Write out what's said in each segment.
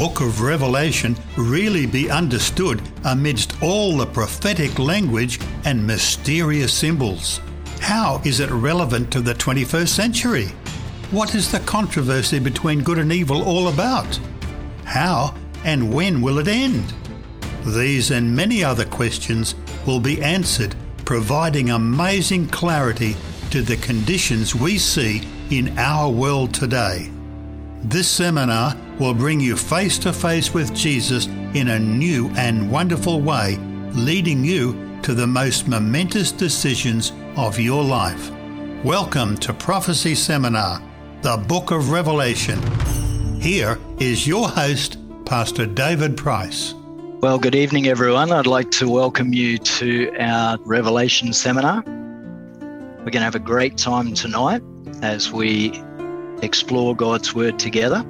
book of Revelation really be understood amidst all the prophetic language and mysterious symbols? How is it relevant to the 21st century? What is the controversy between good and evil all about? How and when will it end? These and many other questions will be answered, providing amazing clarity to the conditions we see in our world today. This seminar will bring you face to face with Jesus in a new and wonderful way, leading you to the most momentous decisions of your life. Welcome to Prophecy Seminar, the Book of Revelation. Here is your host, Pastor David Price. Well, good evening, everyone. I'd like to welcome you to our Revelation seminar. We're going to have a great time tonight as we explore God's Word together.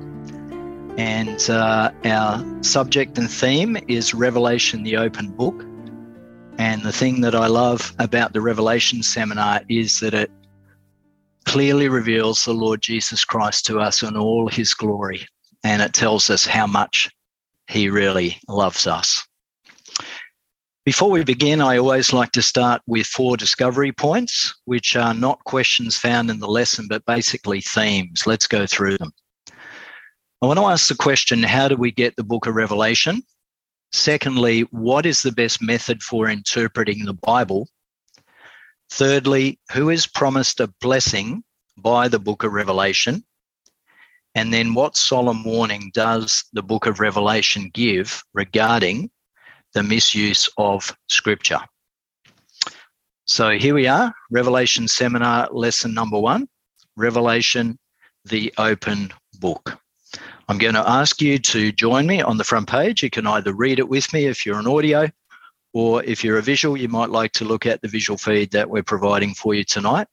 And uh, our subject and theme is Revelation, the open book. And the thing that I love about the Revelation seminar is that it clearly reveals the Lord Jesus Christ to us in all his glory. And it tells us how much he really loves us. Before we begin, I always like to start with four discovery points, which are not questions found in the lesson, but basically themes. Let's go through them. I want to ask the question how do we get the book of Revelation? Secondly, what is the best method for interpreting the Bible? Thirdly, who is promised a blessing by the book of Revelation? And then, what solemn warning does the book of Revelation give regarding the misuse of scripture? So, here we are, Revelation Seminar, lesson number one Revelation, the open book. I'm going to ask you to join me on the front page. You can either read it with me if you're an audio, or if you're a visual, you might like to look at the visual feed that we're providing for you tonight,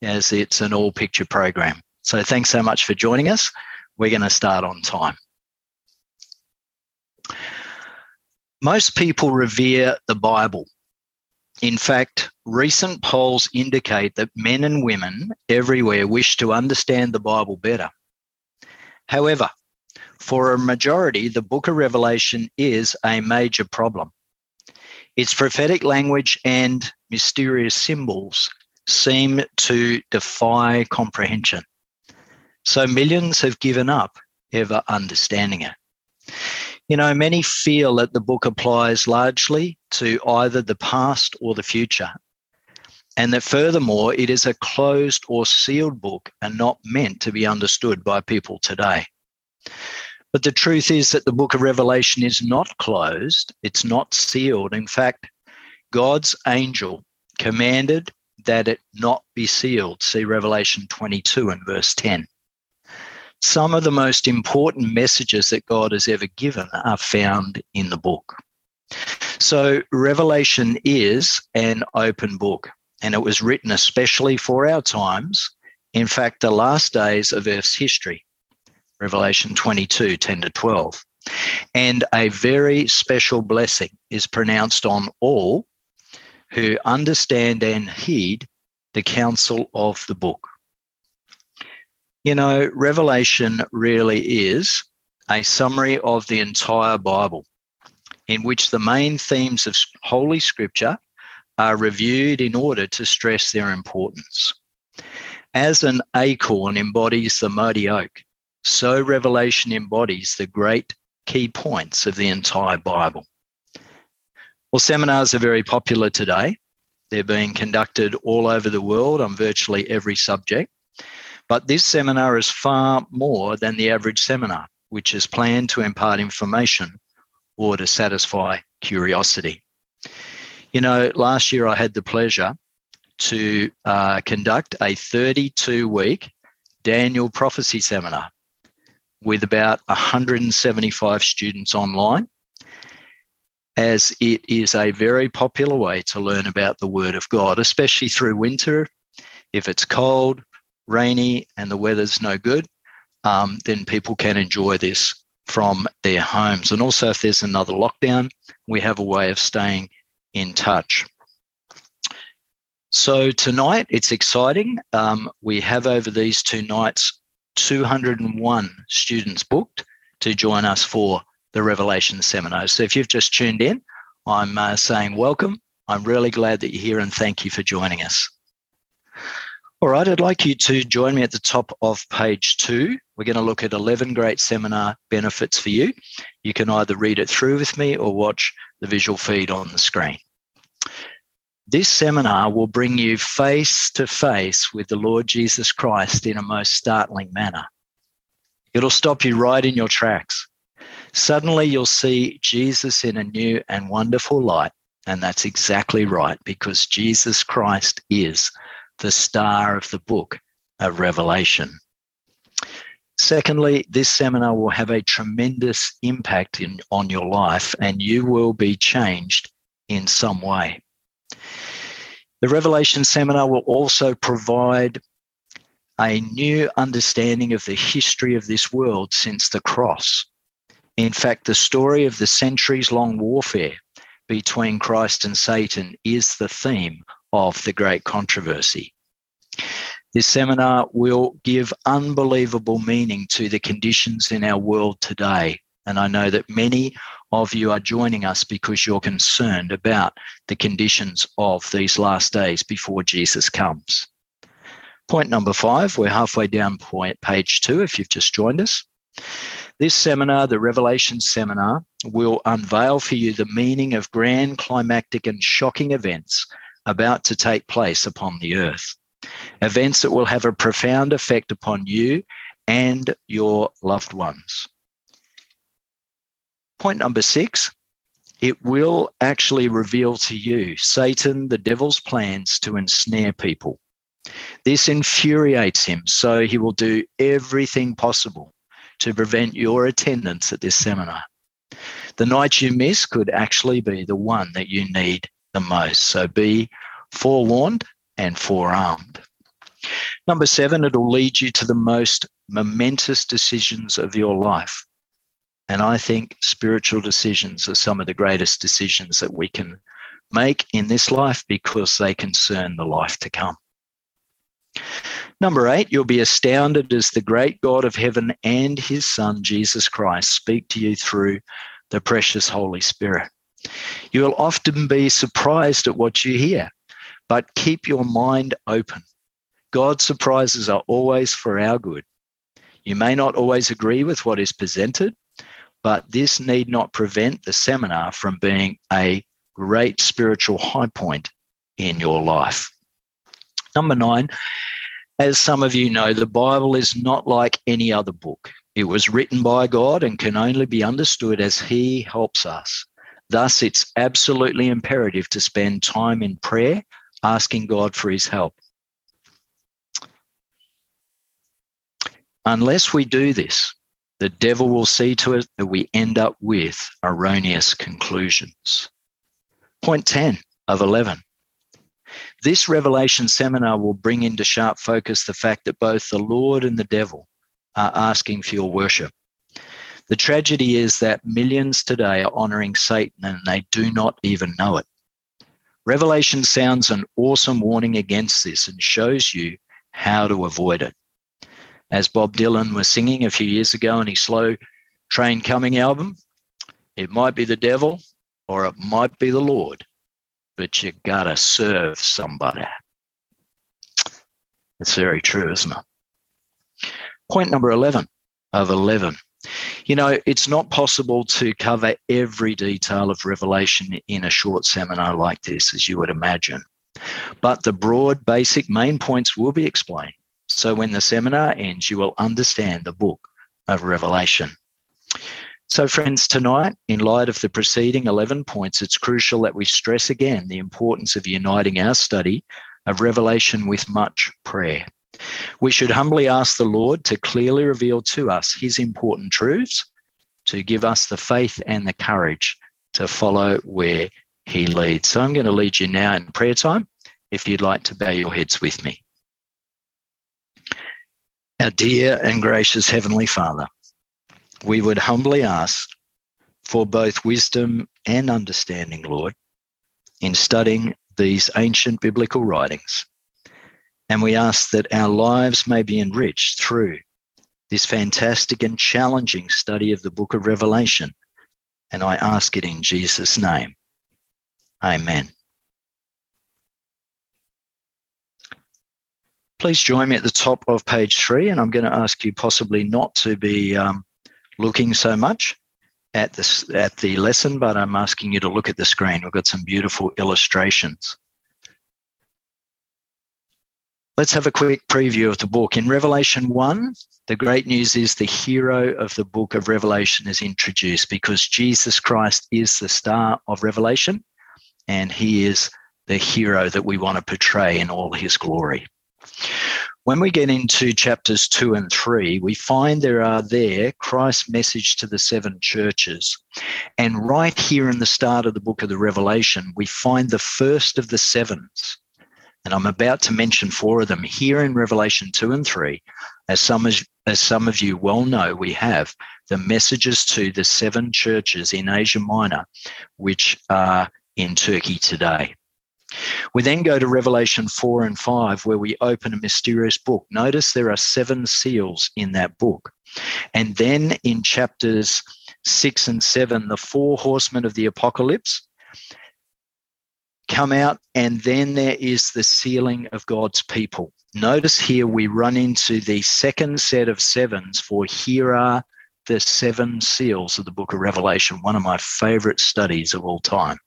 as it's an all picture program. So thanks so much for joining us. We're going to start on time. Most people revere the Bible. In fact, recent polls indicate that men and women everywhere wish to understand the Bible better. However, for a majority, the book of Revelation is a major problem. Its prophetic language and mysterious symbols seem to defy comprehension. So millions have given up ever understanding it. You know, many feel that the book applies largely to either the past or the future, and that furthermore, it is a closed or sealed book and not meant to be understood by people today. But the truth is that the book of Revelation is not closed, it's not sealed. In fact, God's angel commanded that it not be sealed. See Revelation 22 and verse 10. Some of the most important messages that God has ever given are found in the book. So, Revelation is an open book, and it was written especially for our times. In fact, the last days of Earth's history. Revelation 22 10 to 12. And a very special blessing is pronounced on all who understand and heed the counsel of the book. You know, Revelation really is a summary of the entire Bible, in which the main themes of Holy Scripture are reviewed in order to stress their importance. As an acorn embodies the mighty oak, so Revelation embodies the great key points of the entire Bible. Well, seminars are very popular today. They're being conducted all over the world on virtually every subject. But this seminar is far more than the average seminar, which is planned to impart information or to satisfy curiosity. You know, last year I had the pleasure to uh, conduct a 32 week Daniel prophecy seminar with about 175 students online, as it is a very popular way to learn about the Word of God, especially through winter. If it's cold, rainy, and the weather's no good, um, then people can enjoy this from their homes. And also, if there's another lockdown, we have a way of staying in touch. So, tonight it's exciting. Um, we have over these two nights 201 students booked to join us for the Revelation Seminar. So if you've just tuned in, I'm uh, saying welcome. I'm really glad that you're here and thank you for joining us. All right, I'd like you to join me at the top of page two. We're going to look at 11 great seminar benefits for you. You can either read it through with me or watch the visual feed on the screen. This seminar will bring you face to face with the Lord Jesus Christ in a most startling manner. It'll stop you right in your tracks. Suddenly, you'll see Jesus in a new and wonderful light. And that's exactly right, because Jesus Christ is the star of the book of Revelation. Secondly, this seminar will have a tremendous impact in, on your life, and you will be changed in some way. The Revelation seminar will also provide a new understanding of the history of this world since the cross. In fact, the story of the centuries long warfare between Christ and Satan is the theme of the great controversy. This seminar will give unbelievable meaning to the conditions in our world today. And I know that many of you are joining us because you're concerned about the conditions of these last days before Jesus comes. Point number five, we're halfway down point page two if you've just joined us. This seminar, the Revelation Seminar, will unveil for you the meaning of grand, climactic, and shocking events about to take place upon the earth. Events that will have a profound effect upon you and your loved ones. Point number six it will actually reveal to you Satan, the devil's plans to ensnare people. This infuriates him, so he will do everything possible to prevent your attendance at this seminar. The night you miss could actually be the one that you need the most. So be forewarned and forearmed. Number seven, it'll lead you to the most momentous decisions of your life. And I think spiritual decisions are some of the greatest decisions that we can make in this life because they concern the life to come. Number eight, you'll be astounded as the great God of heaven and his Son, Jesus Christ, speak to you through the precious Holy Spirit. You will often be surprised at what you hear, but keep your mind open. God's surprises are always for our good. You may not always agree with what is presented, but this need not prevent the seminar from being a great spiritual high point in your life. Number nine, as some of you know, the Bible is not like any other book. It was written by God and can only be understood as He helps us. Thus, it's absolutely imperative to spend time in prayer, asking God for His help. Unless we do this, the devil will see to it that we end up with erroneous conclusions. Point 10 of 11 this Revelation seminar will bring into sharp focus the fact that both the Lord and the devil are asking for your worship. The tragedy is that millions today are honoring Satan and they do not even know it. Revelation sounds an awesome warning against this and shows you how to avoid it. As Bob Dylan was singing a few years ago in his Slow Train Coming album, it might be the devil or it might be the Lord but you gotta serve somebody. It's very true, isn't it? Point number 11 of 11. You know, it's not possible to cover every detail of Revelation in a short seminar like this, as you would imagine. But the broad, basic main points will be explained. So when the seminar ends, you will understand the book of Revelation. So, friends, tonight, in light of the preceding 11 points, it's crucial that we stress again the importance of uniting our study of Revelation with much prayer. We should humbly ask the Lord to clearly reveal to us his important truths, to give us the faith and the courage to follow where he leads. So, I'm going to lead you now in prayer time if you'd like to bow your heads with me. Our dear and gracious Heavenly Father, we would humbly ask for both wisdom and understanding, Lord, in studying these ancient biblical writings. And we ask that our lives may be enriched through this fantastic and challenging study of the book of Revelation. And I ask it in Jesus' name. Amen. Please join me at the top of page three, and I'm going to ask you possibly not to be um, looking so much at this at the lesson, but I'm asking you to look at the screen. We've got some beautiful illustrations. Let's have a quick preview of the book. In Revelation 1, the great news is the hero of the book of Revelation is introduced because Jesus Christ is the star of Revelation and he is the hero that we want to portray in all his glory. When we get into chapters two and three, we find there are there Christ's message to the seven churches. And right here in the start of the book of the Revelation, we find the first of the sevens. And I'm about to mention four of them here in Revelation 2 and 3. As some, as, as some of you well know, we have the messages to the seven churches in Asia Minor, which are in Turkey today. We then go to Revelation 4 and 5, where we open a mysterious book. Notice there are seven seals in that book. And then in chapters 6 and 7, the four horsemen of the apocalypse come out, and then there is the sealing of God's people. Notice here we run into the second set of sevens, for here are the seven seals of the book of Revelation, one of my favorite studies of all time.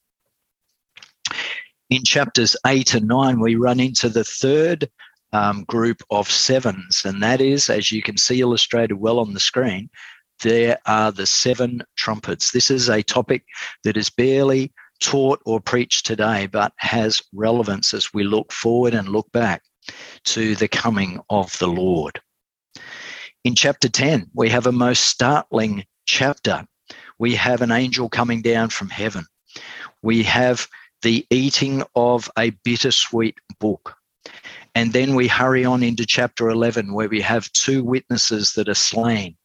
In chapters eight and nine, we run into the third um, group of sevens, and that is, as you can see illustrated well on the screen, there are the seven trumpets. This is a topic that is barely taught or preached today, but has relevance as we look forward and look back to the coming of the Lord. In chapter 10, we have a most startling chapter. We have an angel coming down from heaven. We have the eating of a bittersweet book. And then we hurry on into chapter 11, where we have two witnesses that are slain.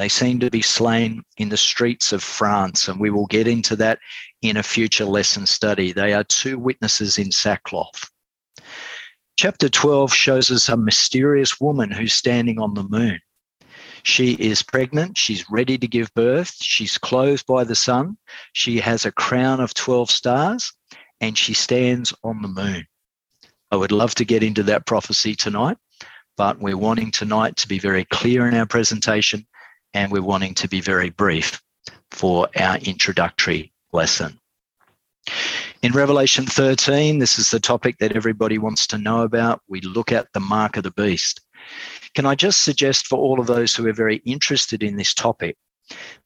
They seem to be slain in the streets of France, and we will get into that in a future lesson study. They are two witnesses in sackcloth. Chapter 12 shows us a mysterious woman who's standing on the moon. She is pregnant. She's ready to give birth. She's clothed by the sun. She has a crown of 12 stars and she stands on the moon. I would love to get into that prophecy tonight, but we're wanting tonight to be very clear in our presentation and we're wanting to be very brief for our introductory lesson. In Revelation 13, this is the topic that everybody wants to know about. We look at the mark of the beast. Can I just suggest for all of those who are very interested in this topic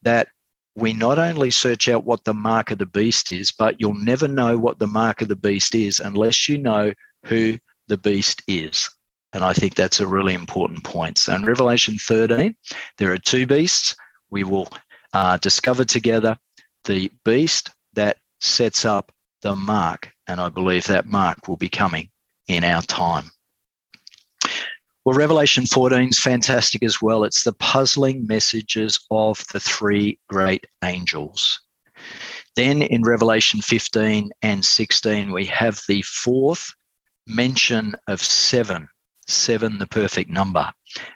that we not only search out what the mark of the beast is, but you'll never know what the mark of the beast is unless you know who the beast is. And I think that's a really important point. So in Revelation 13, there are two beasts. We will uh, discover together the beast that sets up the mark. And I believe that mark will be coming in our time. Well, Revelation 14 is fantastic as well. It's the puzzling messages of the three great angels. Then in Revelation 15 and 16, we have the fourth mention of seven, seven, the perfect number.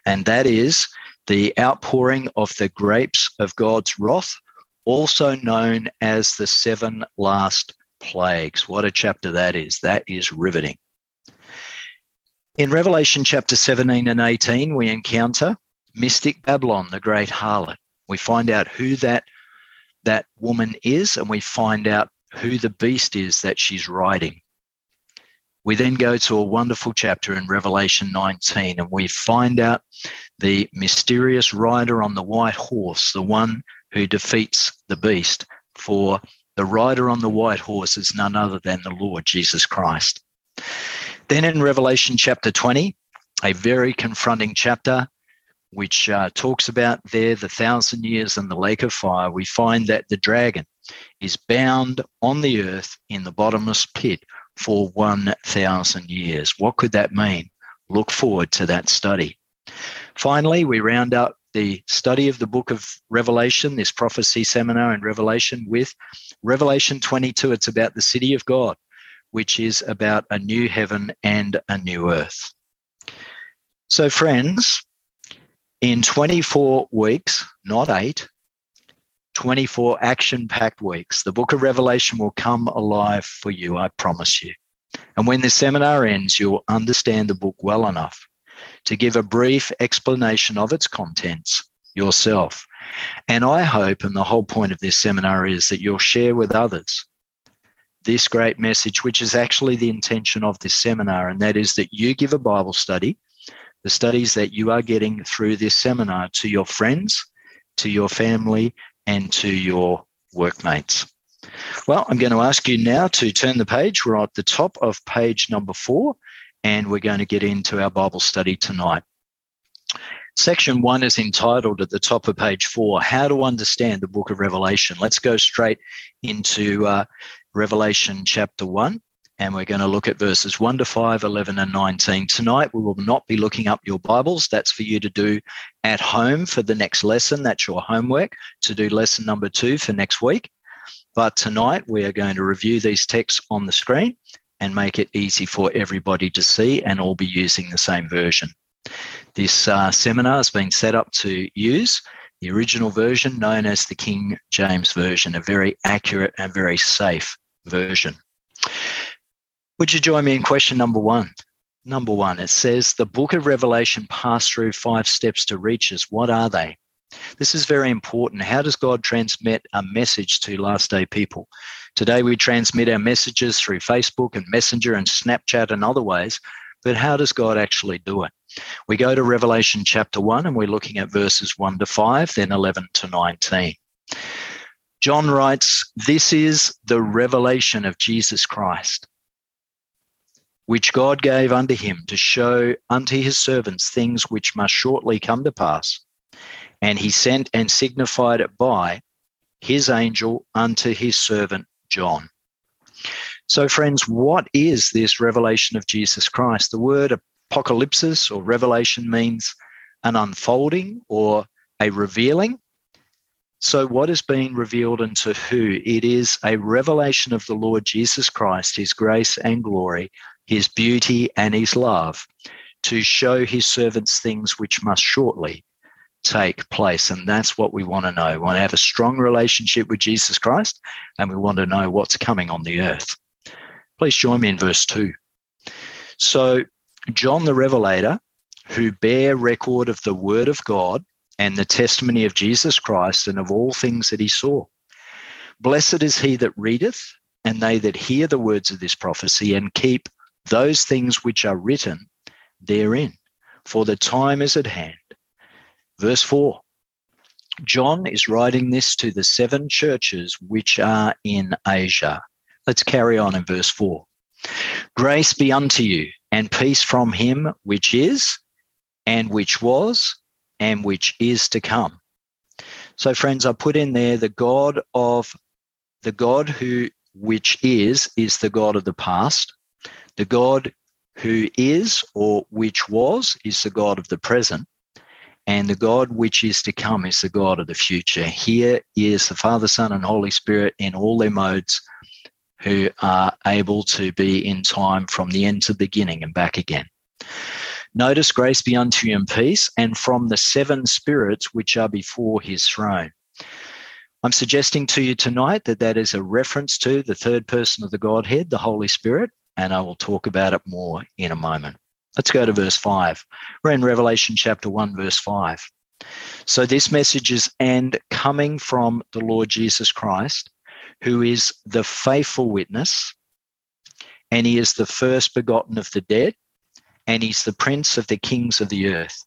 And that is the outpouring of the grapes of God's wrath, also known as the seven last plagues. What a chapter that is! That is riveting. In Revelation chapter 17 and 18, we encounter mystic Babylon, the great harlot. We find out who that, that woman is, and we find out who the beast is that she's riding. We then go to a wonderful chapter in Revelation 19, and we find out the mysterious rider on the white horse, the one who defeats the beast. For the rider on the white horse is none other than the Lord Jesus Christ. Then in Revelation chapter 20, a very confronting chapter, which uh, talks about there the thousand years and the lake of fire, we find that the dragon is bound on the earth in the bottomless pit for 1,000 years. What could that mean? Look forward to that study. Finally, we round up the study of the book of Revelation, this prophecy seminar in Revelation, with Revelation 22. It's about the city of God which is about a new heaven and a new earth. So, friends, In 24 weeks, not eight, 24 action packed weeks, the book of Revelation will come alive for you, I promise you. And when this seminar ends, you'll understand the book well enough to give a brief explanation of its contents yourself. And I hope, and the whole point of this seminar is that you'll share with others this great message, which is actually the intention of this seminar, and that is that you give a Bible study, the studies that you are getting through this seminar to your friends, to your family, and to your workmates. Well, I'm going to ask you now to turn the page. We're at the top of page number four, and we're going to get into our Bible study tonight. Section one is entitled at the top of page four, How to Understand the Book of Revelation. Let's go straight into uh, Revelation chapter one and we're going to look at verses 1 to 5, 11, and 19. Tonight, we will not be looking up your Bibles. That's for you to do at home for the next lesson. That's your homework to do lesson number two for next week. But tonight, we are going to review these texts on the screen and make it easy for everybody to see and all be using the same version. This uh, seminar has been set up to use the original version known as the King James Version, a very accurate and very safe version. Would you join me in question number one? Number one, it says the book of Revelation passed through five steps to reach us. What are they? This is very important. How does God transmit a message to last day people? Today we transmit our messages through Facebook and Messenger and Snapchat and other ways, but how does God actually do it? We go to Revelation chapter 1 and we're looking at verses 1 to 5, then 11 to 19. John writes, This is the revelation of Jesus Christ which God gave unto him to show unto his servants things which must shortly come to pass. And he sent and signified it by his angel unto his servant John. So, friends, what is this revelation of Jesus Christ? The word apocalypsis or revelation means an unfolding or a revealing. So, what is being revealed unto who? It is a revelation of the Lord Jesus Christ, his grace and glory, his beauty and his love to show his servants things which must shortly take place. And that's what we want to know. We want to have a strong relationship with Jesus Christ, and we want to know what's coming on the earth. Please join me in verse 2. So, John the Revelator, who bear record of the word of God and the testimony of Jesus Christ and of all things that he saw. Blessed is he that readeth, and they that hear the words of this prophecy and keep those things which are written therein, for the time is at hand. Verse 4 John is writing this to the seven churches which are in Asia. Let's carry on in verse 4. Grace be unto you, and peace from him which is, and which was, and which is to come. So, friends, I put in there the God of the God who which is, is the God of the past. The God who is or which was is the God of the present, and the God which is to come is the God of the future. Here is the Father, Son, and Holy Spirit in all their modes who are able to be in time from the end to the beginning and back again. Notice grace be unto you in peace, and from the seven spirits which are before his throne. I'm suggesting to you tonight that that is a reference to the third person of the Godhead, the Holy Spirit, and I will talk about it more in a moment. Let's go to verse 5. We're in Revelation chapter 1, verse 5. So this message is and coming from the Lord Jesus Christ, who is the faithful witness, and he is the first begotten of the dead, and he's the prince of the kings of the earth.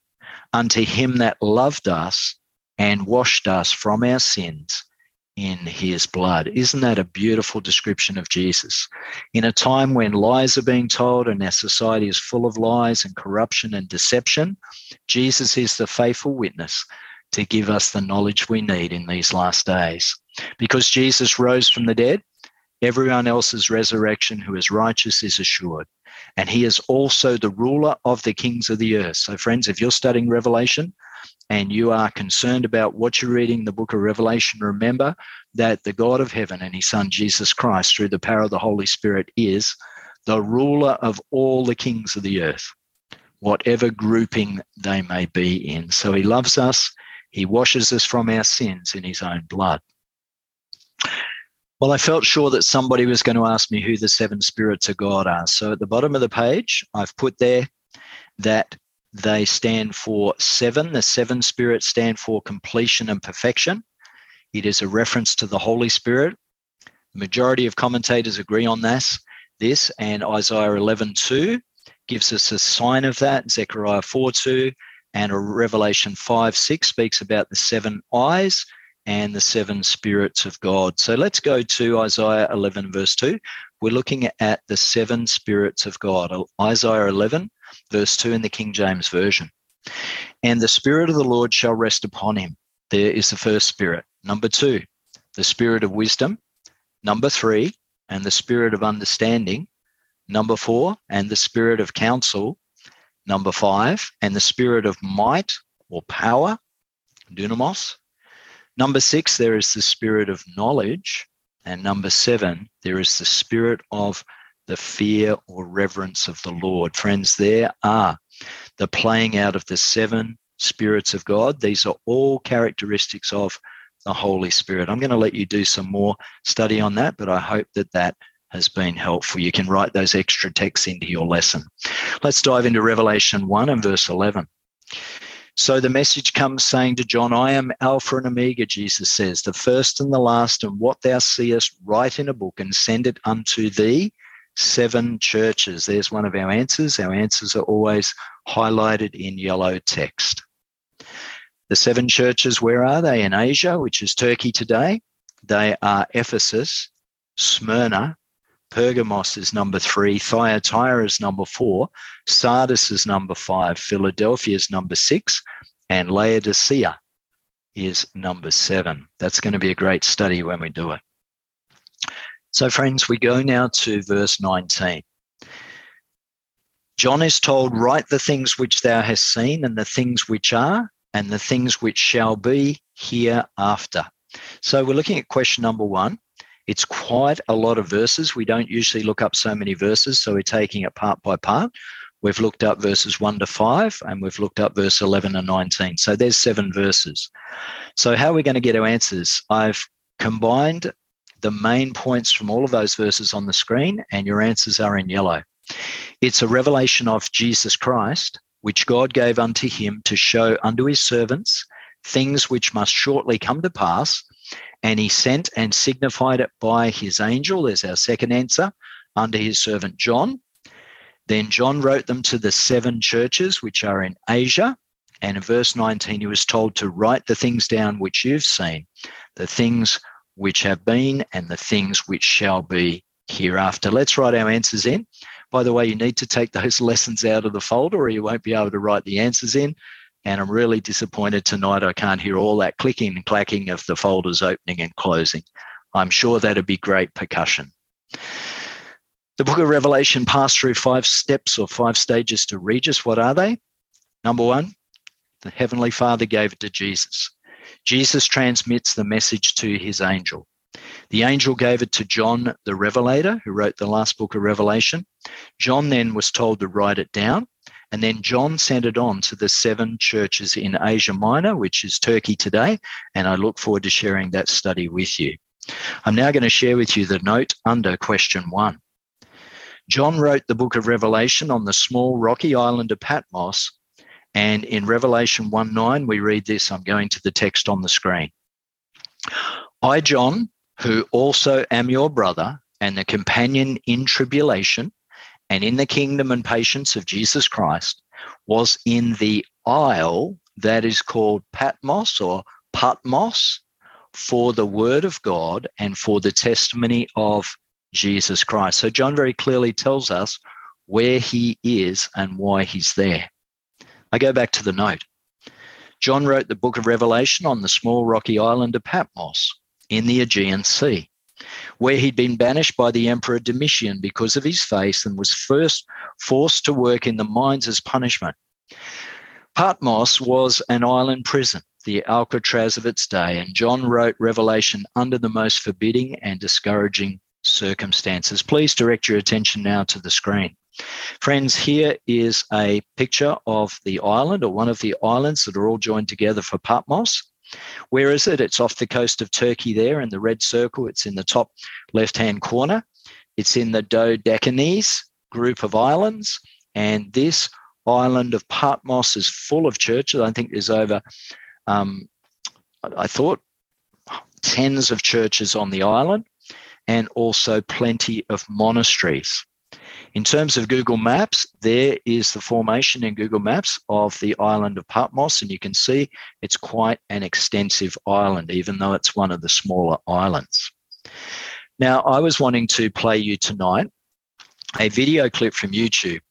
Unto him that loved us and washed us from our sins in his blood. Isn't that a beautiful description of Jesus? In a time when lies are being told and our society is full of lies and corruption and deception, Jesus is the faithful witness to give us the knowledge we need in these last days. Because Jesus rose from the dead, everyone else's resurrection who is righteous is assured. And he is also the ruler of the kings of the earth. So, friends, if you're studying Revelation, and you are concerned about what you're reading in the book of Revelation, remember that the God of heaven and his son Jesus Christ, through the power of the Holy Spirit, is the ruler of all the kings of the earth. whatever grouping they may be in. So he loves us, he washes us from our sins in his own blood. Well, I felt sure that somebody was going to ask me who the seven spirits of God are. So at the bottom of the page, I've put there that they stand for seven. The seven spirits stand for completion and perfection. It is a reference to the Holy Spirit. The majority of commentators agree on this. This and Isaiah 11:2 gives us a sign of that. Zechariah 4:2 and Revelation 5 6 speaks about the seven eyes and the seven spirits of God. So let's go to Isaiah 11, verse 2. We're looking at the seven spirits of God. Isaiah 11, verse 2 in the King James Version. And the Spirit of the Lord shall rest upon him. There is the first spirit. Number two, the spirit of wisdom. Number three, and the spirit of understanding. Number four, and the spirit of counsel. Number five, and the spirit of might or power, dunamis. Number six, there is the spirit of knowledge. And number seven, there is the spirit of the fear or reverence of the Lord. Friends, there are the playing out of the seven spirits of God. These are all characteristics of the Holy Spirit. I'm going to let you do some more study on that, but I hope that that has been helpful. You can write those extra texts into your lesson. Let's dive into Revelation 1 and verse 11. So the message comes saying to John, I am Alpha and Omega, Jesus says, the first and the last, and what thou seest, write in a book and send it unto thee seven churches. There's one of our answers. Our answers are always highlighted in yellow text. The seven churches, where are they? In Asia, which is Turkey today. They are Ephesus, Smyrna, Pergamos is number three, Thyatira is number four, Sardis is number five, Philadelphia is number six, and Laodicea is number seven. That's going to be a great study when we do it. So, friends, we go now to verse 19. John is told, Write the things which thou hast seen, and the things which are, and the things which shall be hereafter. So, we're looking at question number one it's quite a lot of verses. We don't usually look up so many verses, so we're taking it part by part. We've looked up verses 1 to 5 and we've looked up verse 11 and 19. So there's seven verses. So, how are we going to get our answers? I've combined the main points from all of those verses on the screen, and your answers are in yellow. It's a revelation of Jesus Christ, which God gave unto him to show unto his servants things which must shortly come to pass and he sent and signified it by his angel. There's our second answer under his servant John. Then John wrote them to the seven churches which are in Asia. And in verse 19, he was told to write the things down which you've seen, the things which have been, and the things which shall be hereafter. Let's write our answers in. By the way, you need to take those lessons out of the folder or you won't be able to write the answers in. And I'm really disappointed tonight I can't hear all that clicking and clacking of the folders opening and closing. I'm sure that'd be great percussion. The book of Revelation passed through five steps or five stages to Regis. What are they? Number one, the Heavenly Father gave it to Jesus. Jesus transmits the message to his angel. The angel gave it to John the Revelator, who wrote the last book of Revelation. John then was told to write it down. And then John sent it on to the seven churches in Asia Minor, which is Turkey today. And I look forward to sharing that study with you. I'm now going to share with you the note under question one. John wrote the book of Revelation on the small rocky island of Patmos. And in Revelation 1 9, we read this. I'm going to the text on the screen. I, John, who also am your brother and the companion in tribulation and in the kingdom and patience of Jesus Christ was in the isle that is called Patmos or Patmos for the word of God and for the testimony of Jesus Christ. So John very clearly tells us where he is and why he's there. I go back to the note. John wrote the book of Revelation on the small rocky island of Patmos in the Aegean Sea where he'd been banished by the Emperor Domitian because of his faith and was first forced to work in the mines as punishment. Patmos was an island prison, the Alcatraz of its day, and John wrote Revelation under the most forbidding and discouraging circumstances. Please direct your attention now to the screen. Friends, here is a picture of the island or one of the islands that are all joined together for Patmos. Where is it? It's off the coast of Turkey there in the red circle. It's in the top left hand corner. It's in the Dodecanese group of islands. And this island of Patmos is full of churches. I think there's over, um, I thought, tens of churches on the island and also plenty of monasteries. In terms of Google Maps, there is the formation in Google Maps of the island of Patmos, and you can see it's quite an extensive island, even though it's one of the smaller islands. Now, I was wanting to play you tonight a video clip from YouTube,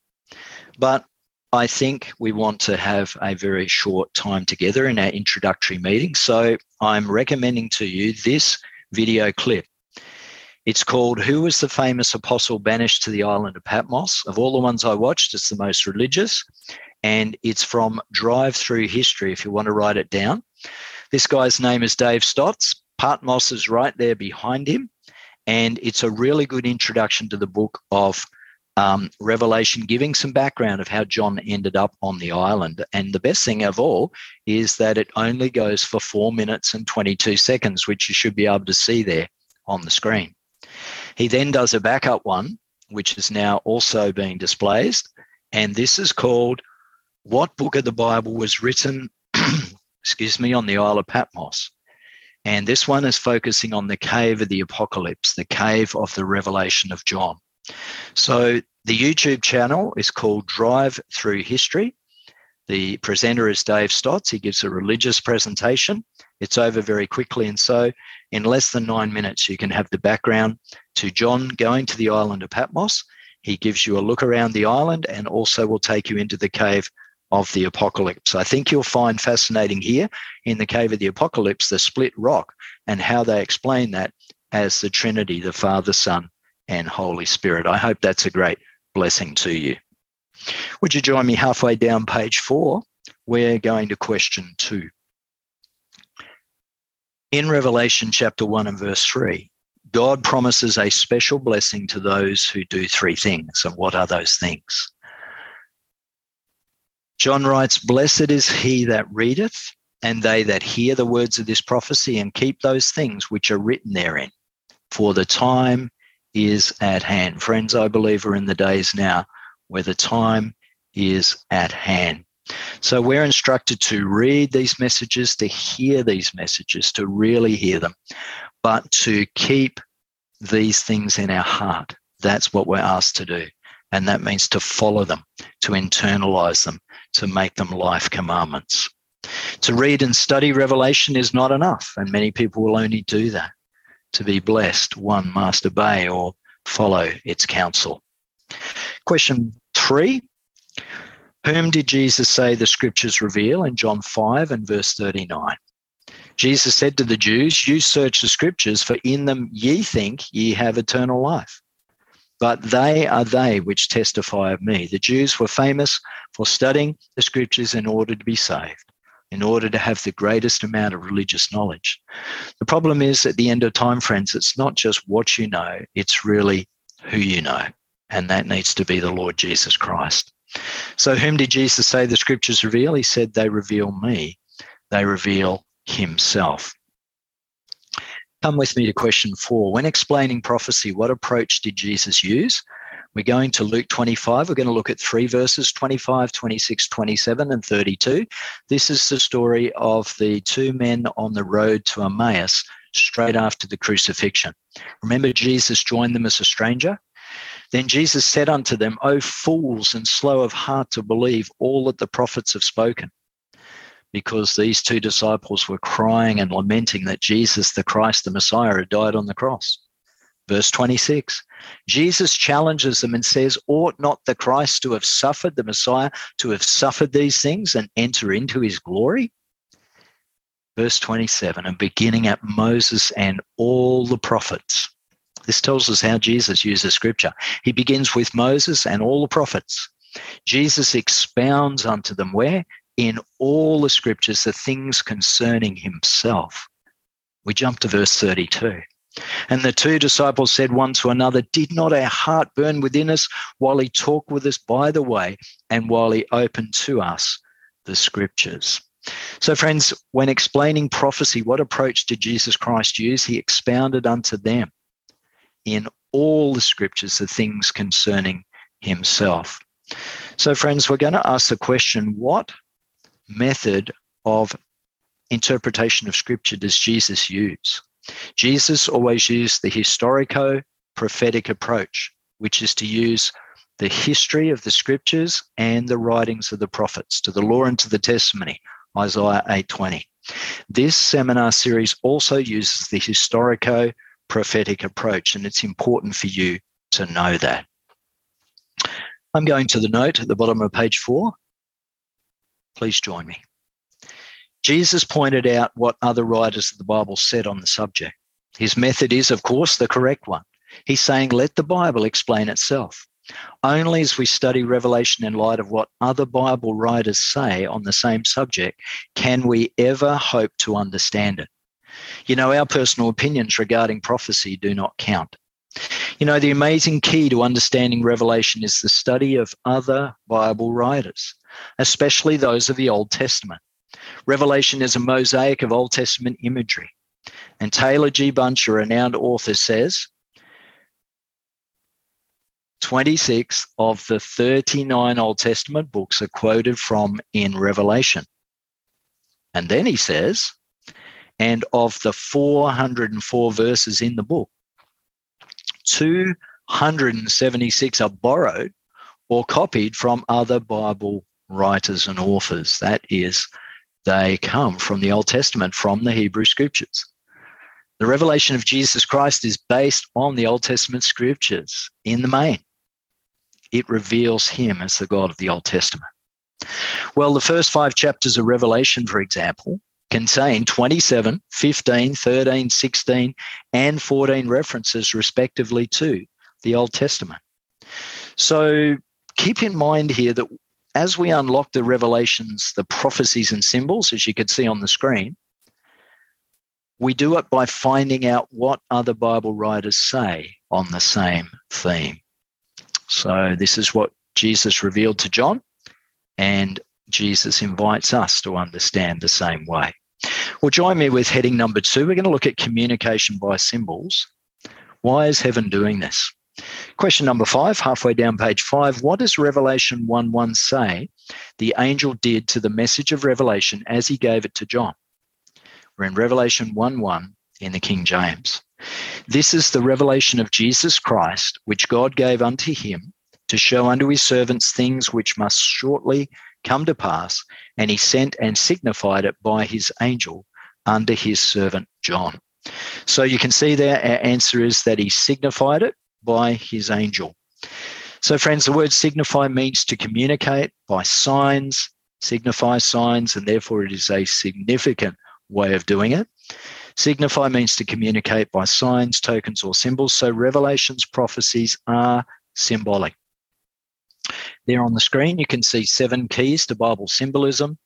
but I think we want to have a very short time together in our introductory meeting. So I'm recommending to you this video clip. It's called Who Was the Famous Apostle Banished to the Island of Patmos? Of all the ones I watched, it's the most religious. And it's from Drive Through History, if you want to write it down. This guy's name is Dave Stotts. Patmos is right there behind him. And it's a really good introduction to the book of um, Revelation, giving some background of how John ended up on the island. And the best thing of all is that it only goes for four minutes and 22 seconds, which you should be able to see there on the screen. He then does a backup one, which is now also being displayed. And this is called What Book of the Bible Was Written, excuse me, on the Isle of Patmos. And this one is focusing on the cave of the apocalypse, the cave of the revelation of John. So the YouTube channel is called Drive Through History. The presenter is Dave Stotts. He gives a religious presentation. It's over very quickly. And so, in less than nine minutes, you can have the background to John going to the island of Patmos. He gives you a look around the island and also will take you into the cave of the apocalypse. I think you'll find fascinating here in the cave of the apocalypse the split rock and how they explain that as the Trinity, the Father, Son, and Holy Spirit. I hope that's a great blessing to you. Would you join me halfway down page four? We're going to question two. In Revelation chapter 1 and verse 3, God promises a special blessing to those who do three things. And what are those things? John writes, Blessed is he that readeth, and they that hear the words of this prophecy and keep those things which are written therein. For the time is at hand. Friends, I believe we're in the days now where the time is at hand. So we're instructed to read these messages, to hear these messages, to really hear them, but to keep these things in our heart. That's what we're asked to do. And that means to follow them, to internalize them, to make them life commandments. To read and study Revelation is not enough, and many people will only do that to be blessed, one must obey or follow its counsel. Question three Whom did Jesus say the scriptures reveal in John 5 and verse 39? Jesus said to the Jews, You search the scriptures, for in them ye think ye have eternal life. But they are they which testify of me. The Jews were famous for studying the scriptures in order to be saved in order to have the greatest amount of religious knowledge. The problem is at the end of time, friends, it's not just what you know, it's really who you know. And that needs to be the Lord Jesus Christ. So, whom did Jesus say the scriptures reveal? He said, They reveal me, they reveal himself. Come with me to question four. When explaining prophecy, what approach did Jesus use? We're going to Luke 25. We're going to look at three verses 25, 26, 27, and 32. This is the story of the two men on the road to Emmaus straight after the crucifixion. Remember, Jesus joined them as a stranger? Then Jesus said unto them, O fools and slow of heart to believe all that the prophets have spoken. Because these two disciples were crying and lamenting that Jesus, the Christ, the Messiah, had died on the cross. Verse 26 Jesus challenges them and says, Ought not the Christ to have suffered, the Messiah to have suffered these things and enter into his glory? Verse 27 and beginning at Moses and all the prophets. This tells us how Jesus uses scripture. He begins with Moses and all the prophets. Jesus expounds unto them where? In all the scriptures, the things concerning himself. We jump to verse 32. And the two disciples said one to another, Did not our heart burn within us while he talked with us by the way and while he opened to us the scriptures? So, friends, when explaining prophecy, what approach did Jesus Christ use? He expounded unto them in all the scriptures the things concerning himself. So, friends, we're going to ask the question what method of interpretation of scripture does Jesus use? Jesus always used the historico prophetic approach, which is to use the history of the scriptures and the writings of the prophets to the law and to the testimony, Isaiah 8:20. This seminar series also uses the historico prophetic approach, and it's important for you to know that. I'm going to the note at the bottom of page four. Please join me. Jesus pointed out what other writers of the Bible said on the subject. His method is, of course, the correct one. He's saying, let the Bible explain itself. Only as we study Revelation in light of what other Bible writers say on the same subject can we ever hope to understand it. You know, our personal opinions regarding prophecy do not count. You know, the amazing key to understanding Revelation is the study of other Bible writers, especially those of the Old Testament. Revelation is a mosaic of Old Testament imagery. And Taylor G. Bunch, a renowned author, says 26 of the 39 Old Testament books are quoted from in Revelation. And then he says, and of the 404 verses in the book, 276 are borrowed or copied from other Bible writers and authors. That is they come from the Old Testament, from the Hebrew scriptures. The revelation of Jesus Christ is based on the Old Testament scriptures in the main. It reveals him as the God of the Old Testament. Well, the first five chapters of Revelation, for example, contain 27, 15, 13, 16, and 14 references, respectively, to the Old Testament. So keep in mind here that as we unlock the revelations, the prophecies and symbols, as you can see on the screen, we do it by finding out what other Bible writers say on the same theme. So, this is what Jesus revealed to John, and Jesus invites us to understand the same way. Well, join me with heading number two. We're going to look at communication by symbols. Why is heaven doing this? Question number five, halfway down page five. What does Revelation 1 1 say the angel did to the message of Revelation as he gave it to John? We're in Revelation 1 1 in the King James. This is the revelation of Jesus Christ, which God gave unto him to show unto his servants things which must shortly come to pass, and he sent and signified it by his angel under his servant John. So you can see there, our answer is that he signified it by his angel. So, friends, the word signify means to communicate by signs, signify signs, and therefore it is a significant way of doing it. Signify means to communicate by signs, tokens, or symbols. So, Revelation's prophecies are symbolic. There on the screen, you can see seven keys to Bible symbolism.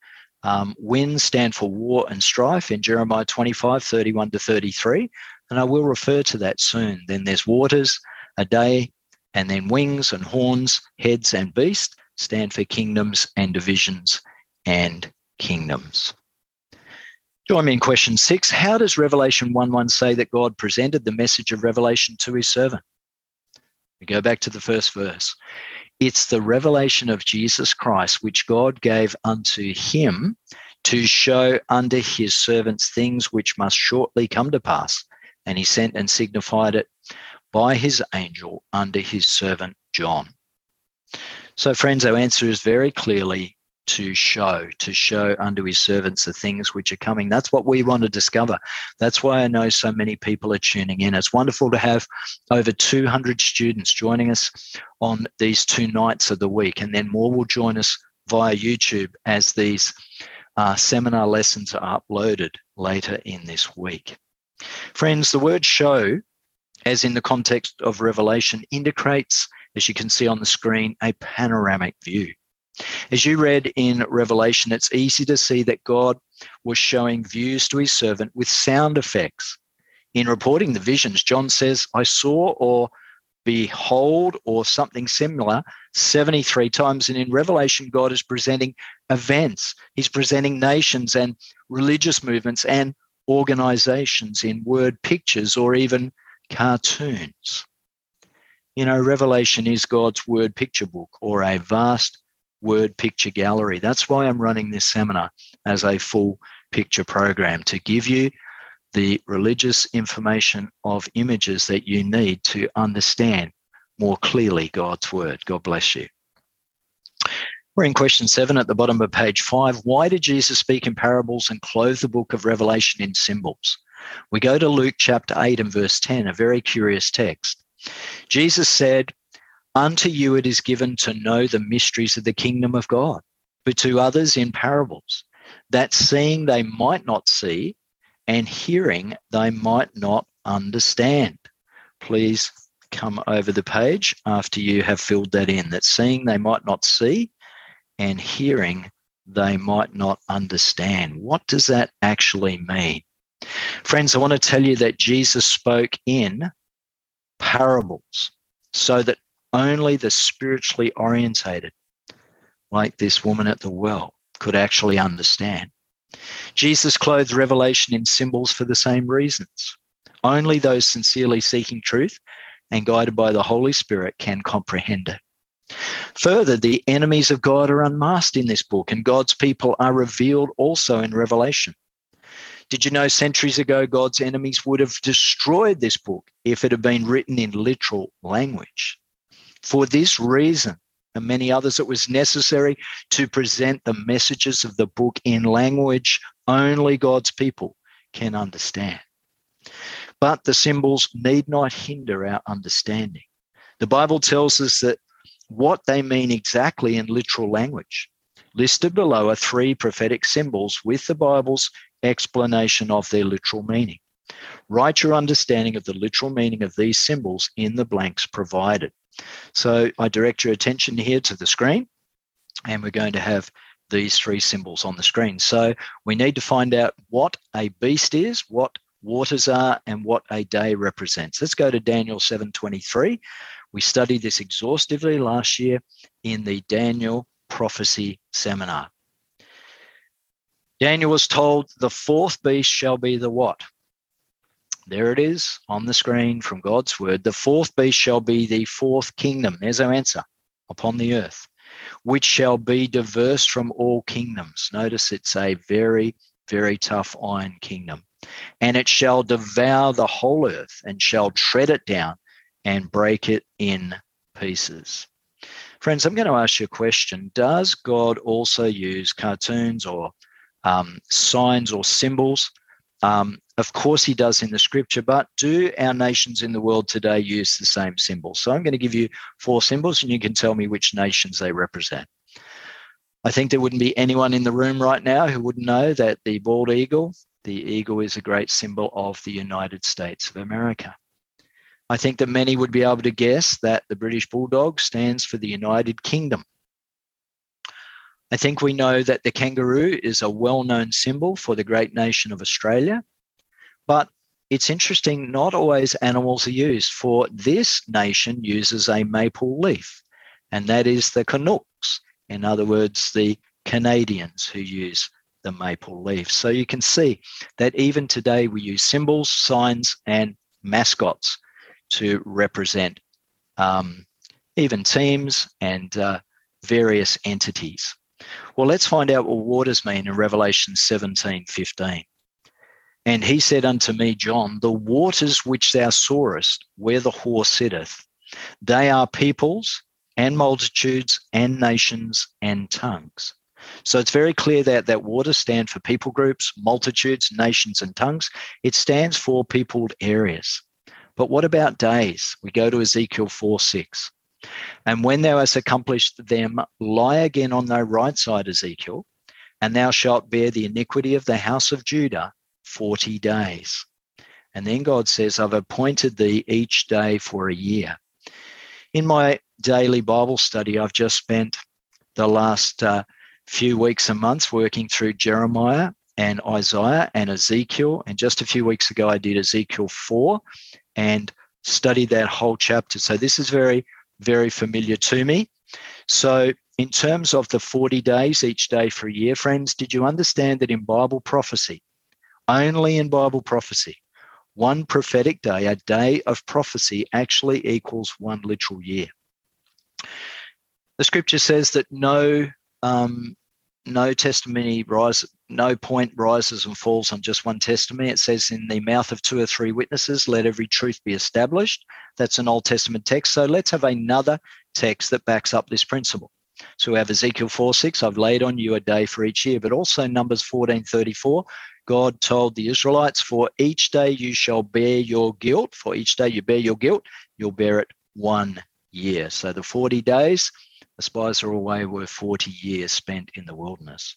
Um, winds stand for war and strife in Jeremiah 25, 31 to 33. And I will refer to that soon. Then there's waters, a day, and then wings and horns, heads and beast stand for kingdoms and divisions and kingdoms. Join me in question six. How does Revelation 1 1 say that God presented the message of revelation to his servant? We go back to the first verse. It's the revelation of Jesus Christ, which God gave unto him to show unto his servants things which must shortly come to pass. And he sent and signified it by his angel under his servant John. So, friends, our answer is very clearly to show, to show unto his servants the things which are coming. That's what we want to discover. That's why I know so many people are tuning in. It's wonderful to have over 200 students joining us on these two nights of the week, and then more will join us via YouTube as these uh, seminar lessons are uploaded later in this week. Friends, the word show as in the context of Revelation, indicates, as you can see on the screen, a panoramic view. As you read in Revelation, it's easy to see that God was showing views to his servant with sound effects In reporting the visions, John says, I saw or behold or something similar 73 times. And in Revelation, God is presenting events, He's presenting nations and religious movements and organizations in word pictures or even cartoons. You know, Revelation is God's word picture book or a vast word picture gallery. That's why I'm running this seminar as a full picture program to give you the religious information of images that you need to understand more clearly God's word. God bless you. We're in question seven at the bottom of page five. Why did Jesus speak in parables and clothe the book of Revelation in symbols? We go to Luke chapter 8 and verse 10, a very curious text. Jesus said, Unto you it is given to know the mysteries of the kingdom of God, but to others in parables, that seeing they might not see, and hearing they might not understand. Please come over the page after you have filled that in. That seeing they might not see, and hearing they might not understand. What does that actually mean? Friends, I want to tell you that Jesus spoke in parables so that only the spiritually orientated, like this woman at the well, could actually understand. Jesus clothed revelation in symbols for the same reasons. Only those sincerely seeking truth and guided by the Holy Spirit can comprehend it. Further, the enemies of God are unmasked in this book, and God's people are revealed also in Revelation. Did you know centuries ago God's enemies would have destroyed this book if it had been written in literal language? For this reason, and many others, it was necessary to present the messages of the book in language only God's people can understand. But the symbols need not hinder our understanding. The Bible tells us that what they mean exactly in literal language. Listed below are three prophetic symbols with the Bible's explanation of their literal meaning. Write your understanding of the literal meaning of these symbols in the blanks provided. So I direct your attention here to the screen, and we're going to have these three symbols on the screen. So we need to find out what a beast is, what waters are, and what a day represents. Let's go to Daniel 7:23. We studied this exhaustively last year in the Daniel prophecy seminar. Daniel was told the fourth beast shall be the what? There it is on the screen from God's word. The fourth beast shall be the fourth kingdom. There's our answer upon the earth, which shall be diverse from all kingdoms. Notice it's a very, very tough iron kingdom. And it shall devour the whole earth and shall tread it down and break it in pieces. Friends, I'm going to ask you a question. Does God also use cartoons or um, signs or symbols um, of course, he does in the scripture, but do our nations in the world today use the same symbols? So I'm going to give you four symbols and you can tell me which nations they represent. I think there wouldn't be anyone in the room right now who wouldn't know that the bald eagle, the eagle is a great symbol of the United States of America. I think that many would be able to guess that the British Bulldog stands for the United Kingdom. I think we know that the kangaroo is a well known symbol for the great nation of Australia. But it's interesting, not always animals are used. For this nation uses a maple leaf, and that is the Canucks. In other words, the Canadians who use the maple leaf. So you can see that even today we use symbols, signs, and mascots to represent um, even teams and uh, various entities. Well, let's find out what waters mean in Revelation 17 15. And he said unto me, John, the waters which thou sawest, where the whore sitteth, they are peoples and multitudes and nations and tongues. So it's very clear that that waters stand for people groups, multitudes, nations, and tongues. It stands for peopled areas. But what about days? We go to Ezekiel 4 6. And when thou hast accomplished them, lie again on thy right side, Ezekiel, and thou shalt bear the iniquity of the house of Judah 40 days. And then God says, I've appointed thee each day for a year. In my daily Bible study, I've just spent the last uh, few weeks and months working through Jeremiah and Isaiah and Ezekiel. And just a few weeks ago, I did Ezekiel 4 and studied that whole chapter. So this is very, very familiar to me. So, in terms of the 40 days each day for a year, friends, did you understand that in Bible prophecy, only in Bible prophecy, one prophetic day, a day of prophecy, actually equals one literal year? The scripture says that no um, no testimony rises, no point rises and falls on just one testimony. It says, in the mouth of two or three witnesses, let every truth be established. That's an Old Testament text. So let's have another text that backs up this principle. So we have Ezekiel 4 6, I've laid on you a day for each year, but also Numbers 14 34. God told the Israelites, For each day you shall bear your guilt. For each day you bear your guilt, you'll bear it one year. So the 40 days the spies are away were 40 years spent in the wilderness.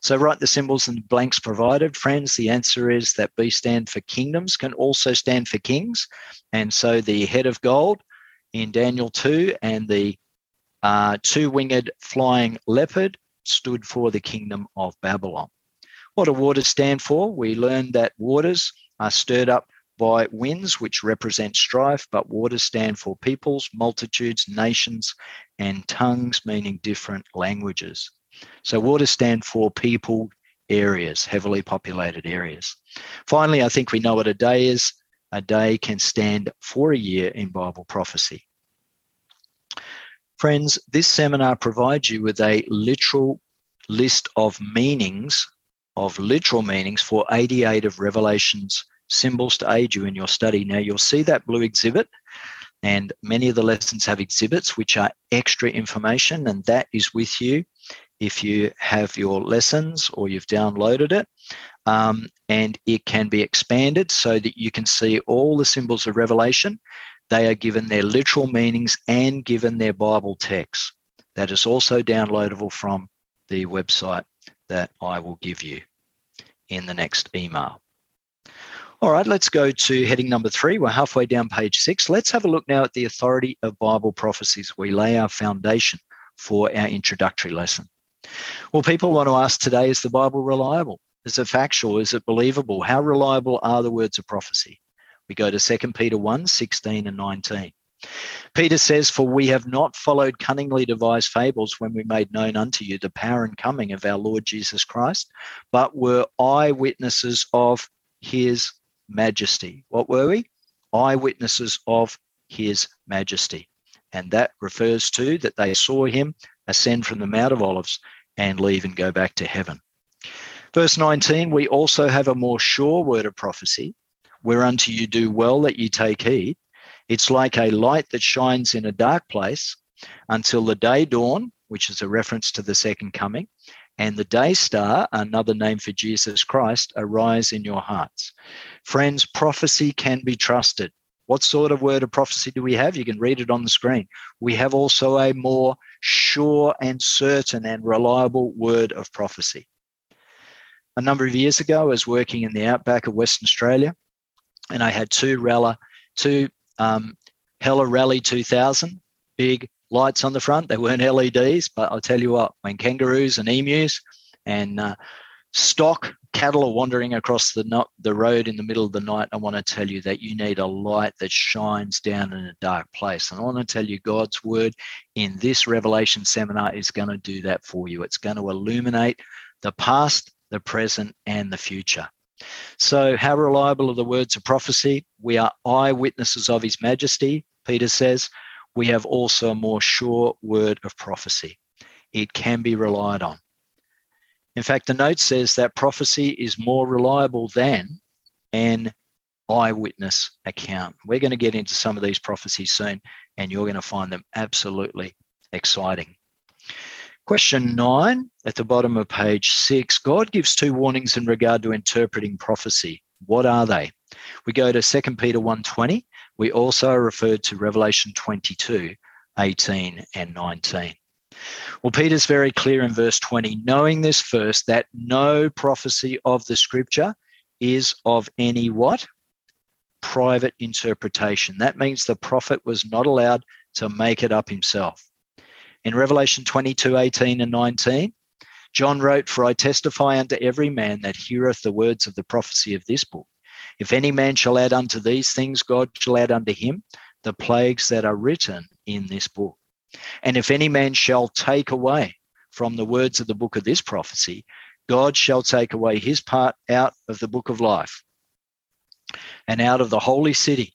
So write the symbols and blanks provided. Friends, the answer is that B stand for kingdoms can also stand for kings. And so the head of gold in Daniel 2 and the uh, two winged flying leopard stood for the kingdom of Babylon. What do waters stand for? We learned that waters are stirred up by winds, which represent strife, but waters stand for peoples, multitudes, nations, and tongues, meaning different languages. So waters stand for people, areas, heavily populated areas. Finally, I think we know what a day is. A day can stand for a year in Bible prophecy. Friends, this seminar provides you with a literal list of meanings, of literal meanings for 88 of Revelation's symbols to aid you in your study. Now, you'll see that blue exhibit, and many of the lessons have exhibits which are extra information, and that is with you if you have your lessons or you've downloaded it. Um, and it can be expanded so that you can see all the symbols of Revelation. They are given their literal meanings and given their Bible text. That is also downloadable from the website that I will give you in the next email. All right, let's go to heading number three. We're halfway down page six. Let's have a look now at the authority of Bible prophecies. We lay our foundation for our introductory lesson. Well, people want to ask today is the Bible reliable? Is it factual? Is it believable? How reliable are the words of prophecy? We go to 2 Peter 1 16 and 19. Peter says, For we have not followed cunningly devised fables when we made known unto you the power and coming of our Lord Jesus Christ, but were eyewitnesses of his majesty. What were we? Eyewitnesses of his majesty. And that refers to that they saw him ascend from the Mount of Olives and leave and go back to heaven. Verse 19, we also have a more sure word of prophecy, whereunto you do well that you take heed. It's like a light that shines in a dark place until the day dawn, which is a reference to the second coming, and the day star, another name for Jesus Christ, arise in your hearts. Friends, prophecy can be trusted. What sort of word of prophecy do we have? You can read it on the screen. We have also a more sure and certain and reliable word of prophecy. A number of years ago, I was working in the outback of Western Australia, and I had two Rella, two um, Hella Rally 2000 big lights on the front. They weren't LEDs, but I'll tell you what, when kangaroos and emus and uh, stock cattle are wandering across the the road in the middle of the night, I want to tell you that you need a light that shines down in a dark place. And I want to tell you God's word in this Revelation seminar is going to do that for you. It's going to illuminate the past, the present, and the future. So, how reliable are the words of prophecy? We are eyewitnesses of His majesty, Peter says we have also a more sure word of prophecy. It can be relied on. In fact, the note says that prophecy is more reliable than an eyewitness account. We're going to get into some of these prophecies soon, and you're going to find them absolutely exciting. Question nine at the bottom of page six God gives two warnings in regard to interpreting prophecy. What are they? We go to 2 Peter 1:20 we also referred to Revelation 22, 18, and 19. Well, Peter's very clear in verse 20, knowing this first, that no prophecy of the scripture is of any what? Private interpretation. That means the prophet was not allowed to make it up himself. In Revelation 22, 18, and 19, John wrote, For I testify unto every man that heareth the words of the prophecy of this book. If any man shall add unto these things, God shall add unto him the plagues that are written in this book. And if any man shall take away from the words of the book of this prophecy, God shall take away his part out of the book of life and out of the holy city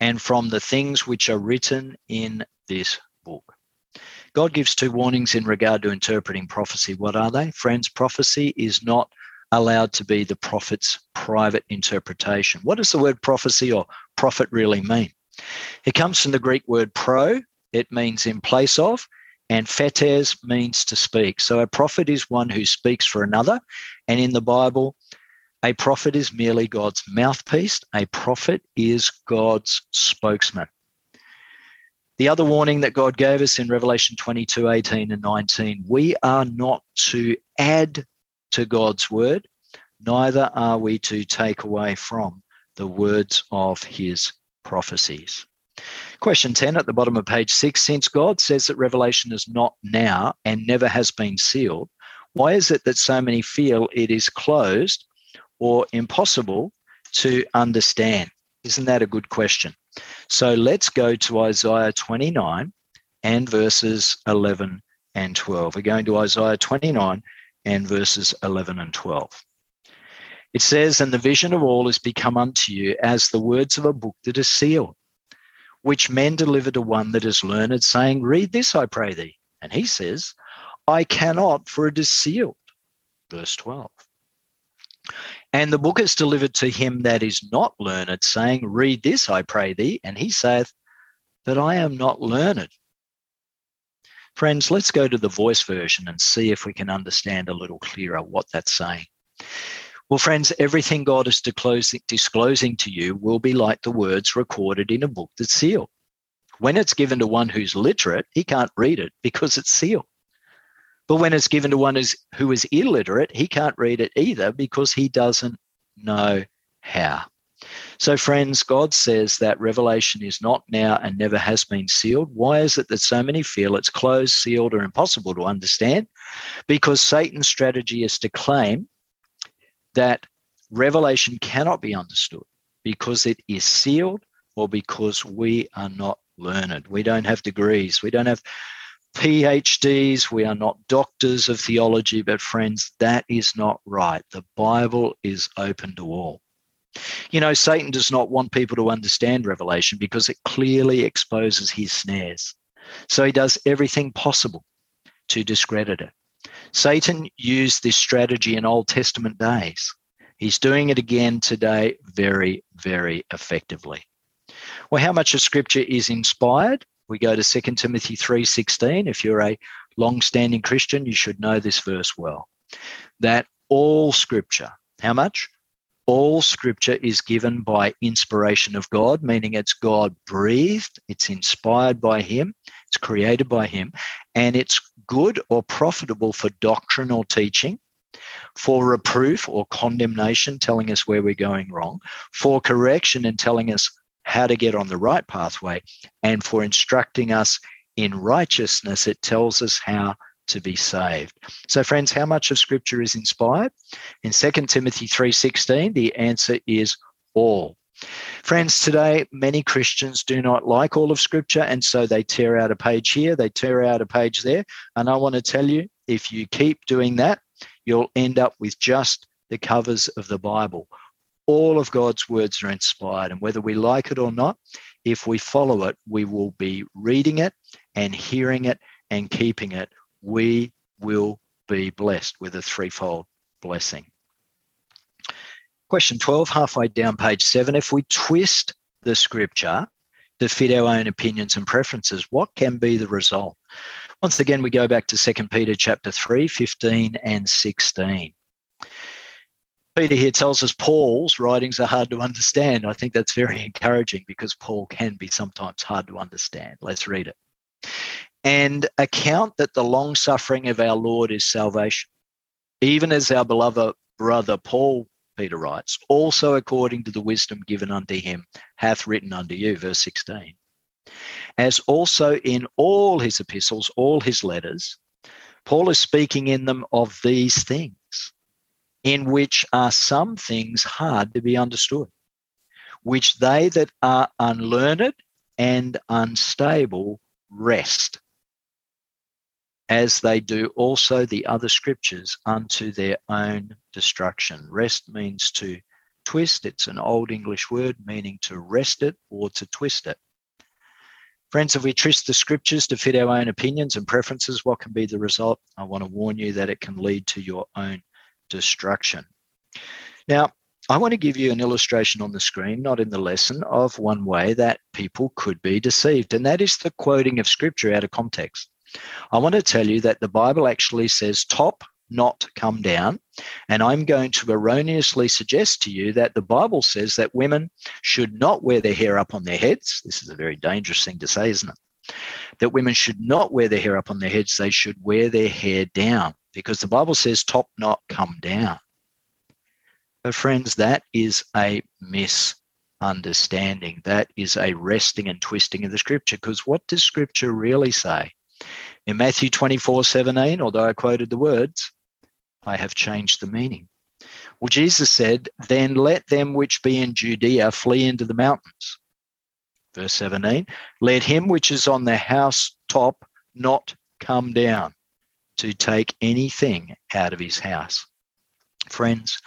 and from the things which are written in this book. God gives two warnings in regard to interpreting prophecy. What are they? Friends, prophecy is not allowed to be the prophet's private interpretation. What does the word prophecy or prophet really mean? It comes from the Greek word pro, it means in place of, and phetes means to speak. So a prophet is one who speaks for another. And in the Bible, a prophet is merely God's mouthpiece, a prophet is God's spokesman. The other warning that God gave us in Revelation 22 18 and 19 we are not to add to God's word, neither are we to take away from the words of his prophecies. Question 10 at the bottom of page 6 Since God says that Revelation is not now and never has been sealed, why is it that so many feel it is closed or impossible to understand? Isn't that a good question? So let's go to Isaiah 29 and verses 11 and 12. We're going to Isaiah 29 and verses 11 and 12. It says, And the vision of all is become unto you as the words of a book that is sealed, which men deliver to one that is learned, saying, Read this, I pray thee. And he says, I cannot, for it is sealed. Verse 12. And the book is delivered to him that is not learned, saying, Read this, I pray thee. And he saith, But I am not learned. Friends, let's go to the voice version and see if we can understand a little clearer what that's saying. Well, friends, everything God is disclosing to you will be like the words recorded in a book that's sealed. When it's given to one who's literate, he can't read it because it's sealed. But when it's given to one who is illiterate, he can't read it either because he doesn't know how. So, friends, God says that revelation is not now and never has been sealed. Why is it that so many feel it's closed, sealed, or impossible to understand? Because Satan's strategy is to claim that revelation cannot be understood because it is sealed or because we are not learned. We don't have degrees. We don't have PhDs, we are not doctors of theology, but friends, that is not right. The Bible is open to all. You know, Satan does not want people to understand Revelation because it clearly exposes his snares. So he does everything possible to discredit it. Satan used this strategy in Old Testament days. He's doing it again today very, very effectively. Well, how much of Scripture is inspired? We go to 2 Timothy 3:16. If you're a long-standing Christian, you should know this verse well. That all scripture, how much? All scripture is given by inspiration of God, meaning it's God breathed, it's inspired by Him, it's created by Him, and it's good or profitable for doctrine or teaching, for reproof or condemnation, telling us where we're going wrong, for correction and telling us how to get on the right pathway. And for instructing us in righteousness, it tells us how to be saved. So friends, how much of scripture is inspired? In 2 Timothy 3:16, the answer is all. Friends, today many Christians do not like all of scripture and so they tear out a page here, they tear out a page there, and I want to tell you if you keep doing that, you'll end up with just the covers of the Bible all of God's words are inspired. And whether we like it or not, if we follow it, we will be reading it and hearing it and keeping it. We will be blessed with a threefold blessing. Question 12, halfway down page 7. If we twist the scripture to fit our own opinions and preferences, what can be the result? Once again, we go back to 2 Peter chapter 3, 15 and 16. Peter here tells us Paul's writings are hard to understand. I think that's very encouraging because Paul can be sometimes hard to understand. Let's read it. And account that the long suffering of our Lord is salvation, even as our beloved brother Paul, Peter writes, also according to the wisdom given unto him, hath written unto you, verse 16. As also in all his epistles, all his letters, Paul is speaking in them of these things, in which are some things hard to be understood, which they that are unlearned and unstable wrest, as they do also the other scriptures unto their own destruction. Wrest means to twist, it's an old English word meaning to wrest it or to twist it. Friends, if we twist the scriptures to fit our own opinions and preferences, what can be the result? I want to warn you that it can lead to your own destruction. Now, I want to give you an illustration on the screen, not in the lesson, of one way that people could be deceived, and that is the quoting of scripture out of context. I want to tell you that the Bible actually says top, not come down. And I'm going to erroneously suggest to you that the Bible says that women should not wear their hair up on their heads. This is a very dangerous thing to say, isn't it? That women should not wear their hair up on their heads, they should wear their hair down because the Bible says top, not come down. But, friends, that is a misunderstanding. That is a wresting and twisting of the scripture because what does scripture really say? In Matthew 24 17, although I quoted the words, I have changed the meaning. Well, Jesus said, Then let them which be in Judea flee into the mountains. Verse 17, let him which is on the house top not come down to take anything out of his house. Friends,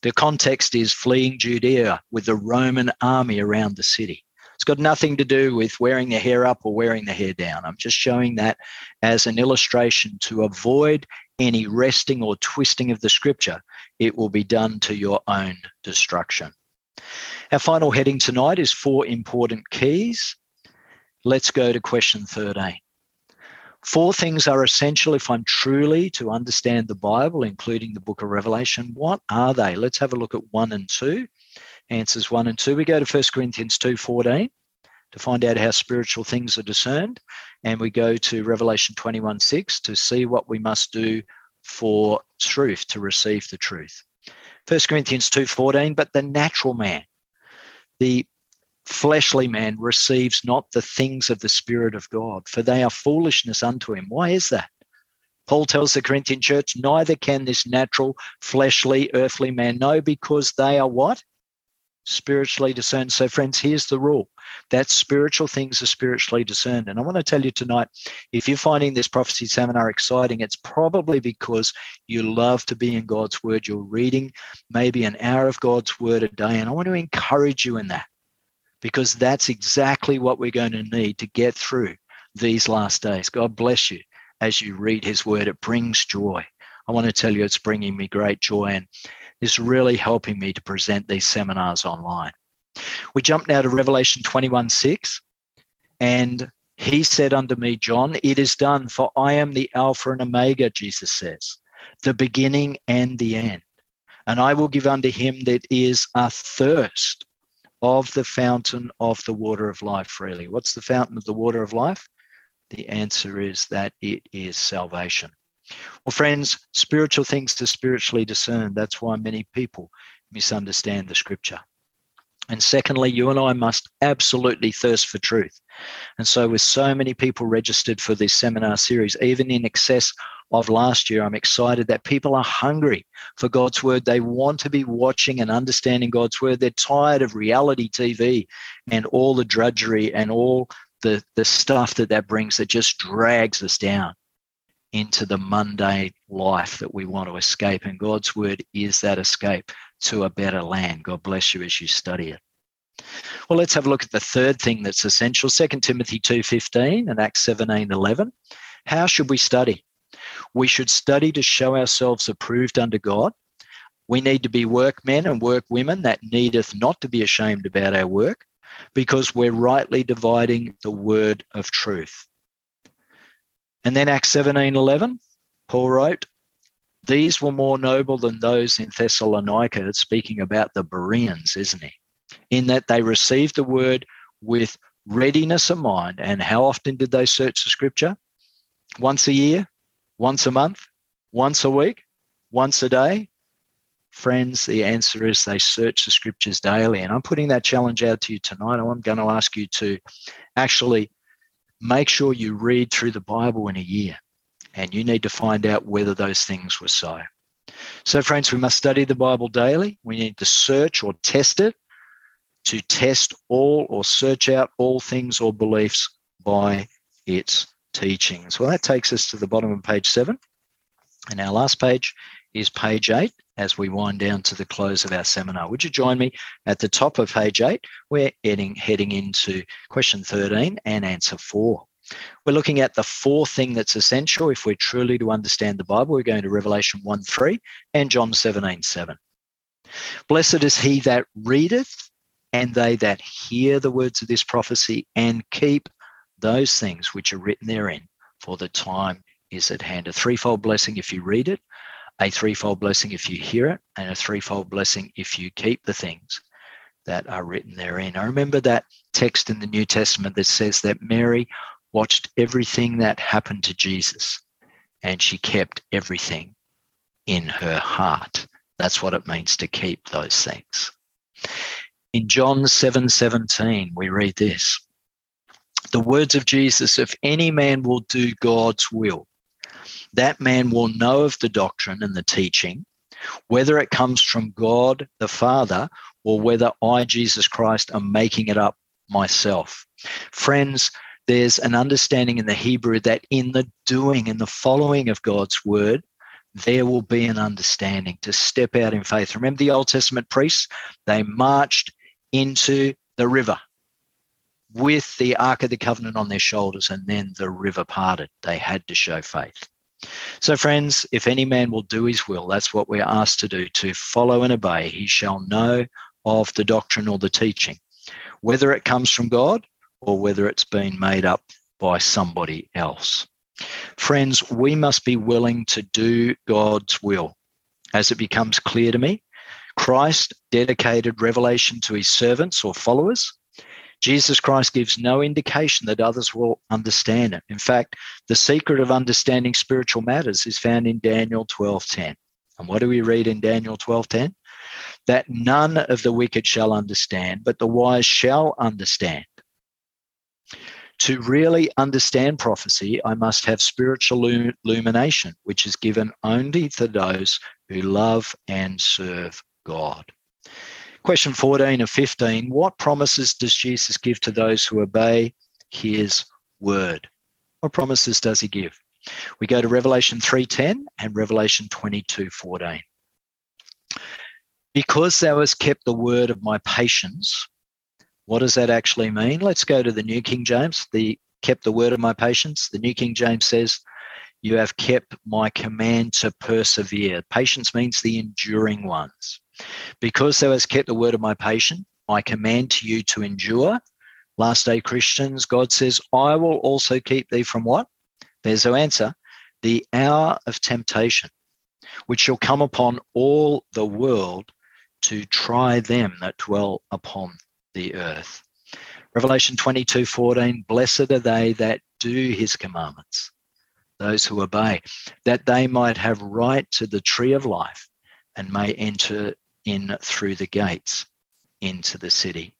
the context is fleeing Judea with the Roman army around the city. It's got nothing to do with wearing the hair up or wearing the hair down. I'm just showing that as an illustration to avoid any wresting or twisting of the scripture, it will be done to your own destruction. Our final heading tonight is four important keys. Let's go to question 13. Four things are essential if I'm truly to understand the Bible, including the book of Revelation. What are they? Let's have a look at one and two. Answers one and two. We go to 1 Corinthians 2:14 to find out how spiritual things are discerned. And we go to Revelation 21 6 to see what we must do for truth, to receive the truth. 1 Corinthians 2:14, but the natural man, the fleshly man receives not the things of the Spirit of God, for they are foolishness unto him. Why is that? Paul tells the Corinthian church, neither can this natural, fleshly, earthly man know because they are what? spiritually discerned. So, friends, here's the rule that spiritual things are spiritually discerned. And I want to tell you tonight if you're finding this prophecy seminar exciting, it's probably because you love to be in God's word. You're reading maybe an hour of God's word a day. And I want to encourage you in that because that's exactly what we're going to need to get through these last days. God bless you as you read his word. It brings joy. I want to tell you it's bringing me great joy. And it's really helping me to present these seminars online. We jump now to Revelation 21 6. And he said unto me, John, it is done, for I am the Alpha and Omega, Jesus says, the beginning and the end. And I will give unto him that is athirst of the fountain of the water of life freely. What's the fountain of the water of life? The answer is that it is salvation. Well, friends, spiritual things are spiritually discerned. That's why many people misunderstand the scripture. And secondly, you and I must absolutely thirst for truth. And so, with so many people registered for this seminar series, even in excess of last year, I'm excited that people are hungry for God's word. They want to be watching and understanding God's word. They're tired of reality TV and all the drudgery and all the, the stuff that that brings that just drags us down into the mundane life that we want to escape. And God's word is that escape to a better land. God bless you as you study it. Well, let's have a look at the third thing that's essential. 2 Timothy 2.15 and Acts 17.11. How should we study? We should study to show ourselves approved unto God. We need to be workmen and workwomen that needeth not to be ashamed about our work because we're rightly dividing the word of truth. And then Acts 17 11, Paul wrote, These were more noble than those in Thessalonica, speaking about the Bereans, isn't he? In that they received the word with readiness of mind. And how often did they search the scripture? Once a year, once a month, once a week, once a day? Friends, the answer is they search the scriptures daily. And I'm putting that challenge out to you tonight. I'm going to ask you to actually make sure you read through the Bible in a year. And you need to find out whether those things were so. So, friends, we must study the Bible daily. We need to search or test it to test all or search out all things or beliefs by its teachings. Well, that takes us to the bottom of page seven. And our last page is page eight as we wind down to the close of our seminar. Would you join me at the top of page eight? We're heading, heading into question 13 and answer four. We're looking at the four thing that's essential if we're truly to understand the Bible. We're going to Revelation 1 3 and John 17 7. Blessed is he that readeth and they that hear the words of this prophecy and keep those things which are written therein, for the time is at hand. A threefold blessing if you read it, a threefold blessing if you hear it, and a threefold blessing if you keep the things that are written therein. I remember that text in the New Testament that says that Mary watched everything that happened to Jesus and she kept everything in her heart. That's what it means to keep those things. In John 7 17, we read this the words of Jesus if any man will do God's will, that man will know of the doctrine and the teaching, whether it comes from God the Father or whether I, Jesus Christ, am making it up myself. Friends, there's an understanding in the Hebrew that in the doing, in the following of God's word, there will be an understanding to step out in faith. Remember the Old Testament priests? They marched into the river with the Ark of the Covenant on their shoulders, and then the river parted. They had to show faith. So, friends, if any man will do his will, that's what we're asked to do to follow and obey. He shall know of the doctrine or the teaching, whether it comes from God or whether it's been made up by somebody else. Friends, we must be willing to do God's will. As it becomes clear to me, Christ dedicated revelation to his servants or followers. Jesus Christ gives no indication that others will understand it. In fact, the secret of understanding spiritual matters is found in Daniel 12:10. And what do we read in Daniel 12:10? That none of the wicked shall understand, but the wise shall understand. To really understand prophecy, I must have spiritual illumination, which is given only to those who love and serve God. Question 14 of 15 What promises does Jesus give to those who obey his word? What promises does he give? We go to Revelation 3:10 and Revelation 22:14. Because thou hast kept the word of my patience, what does that actually mean? Let's go to the New King James. The kept the word of my patience. The New King James says, You have kept my command to persevere. Patience means the enduring ones. Because thou hast kept the word of my patience, my command to you to endure. Last day Christians, God says, I will also keep thee from what? There's no answer. The hour of temptation, which shall come upon all the world to try them that dwell upon the earth. Revelation 22 14, blessed are they that do his commandments, those who obey, that they might have right to the tree of life and may enter in through the gates into the city.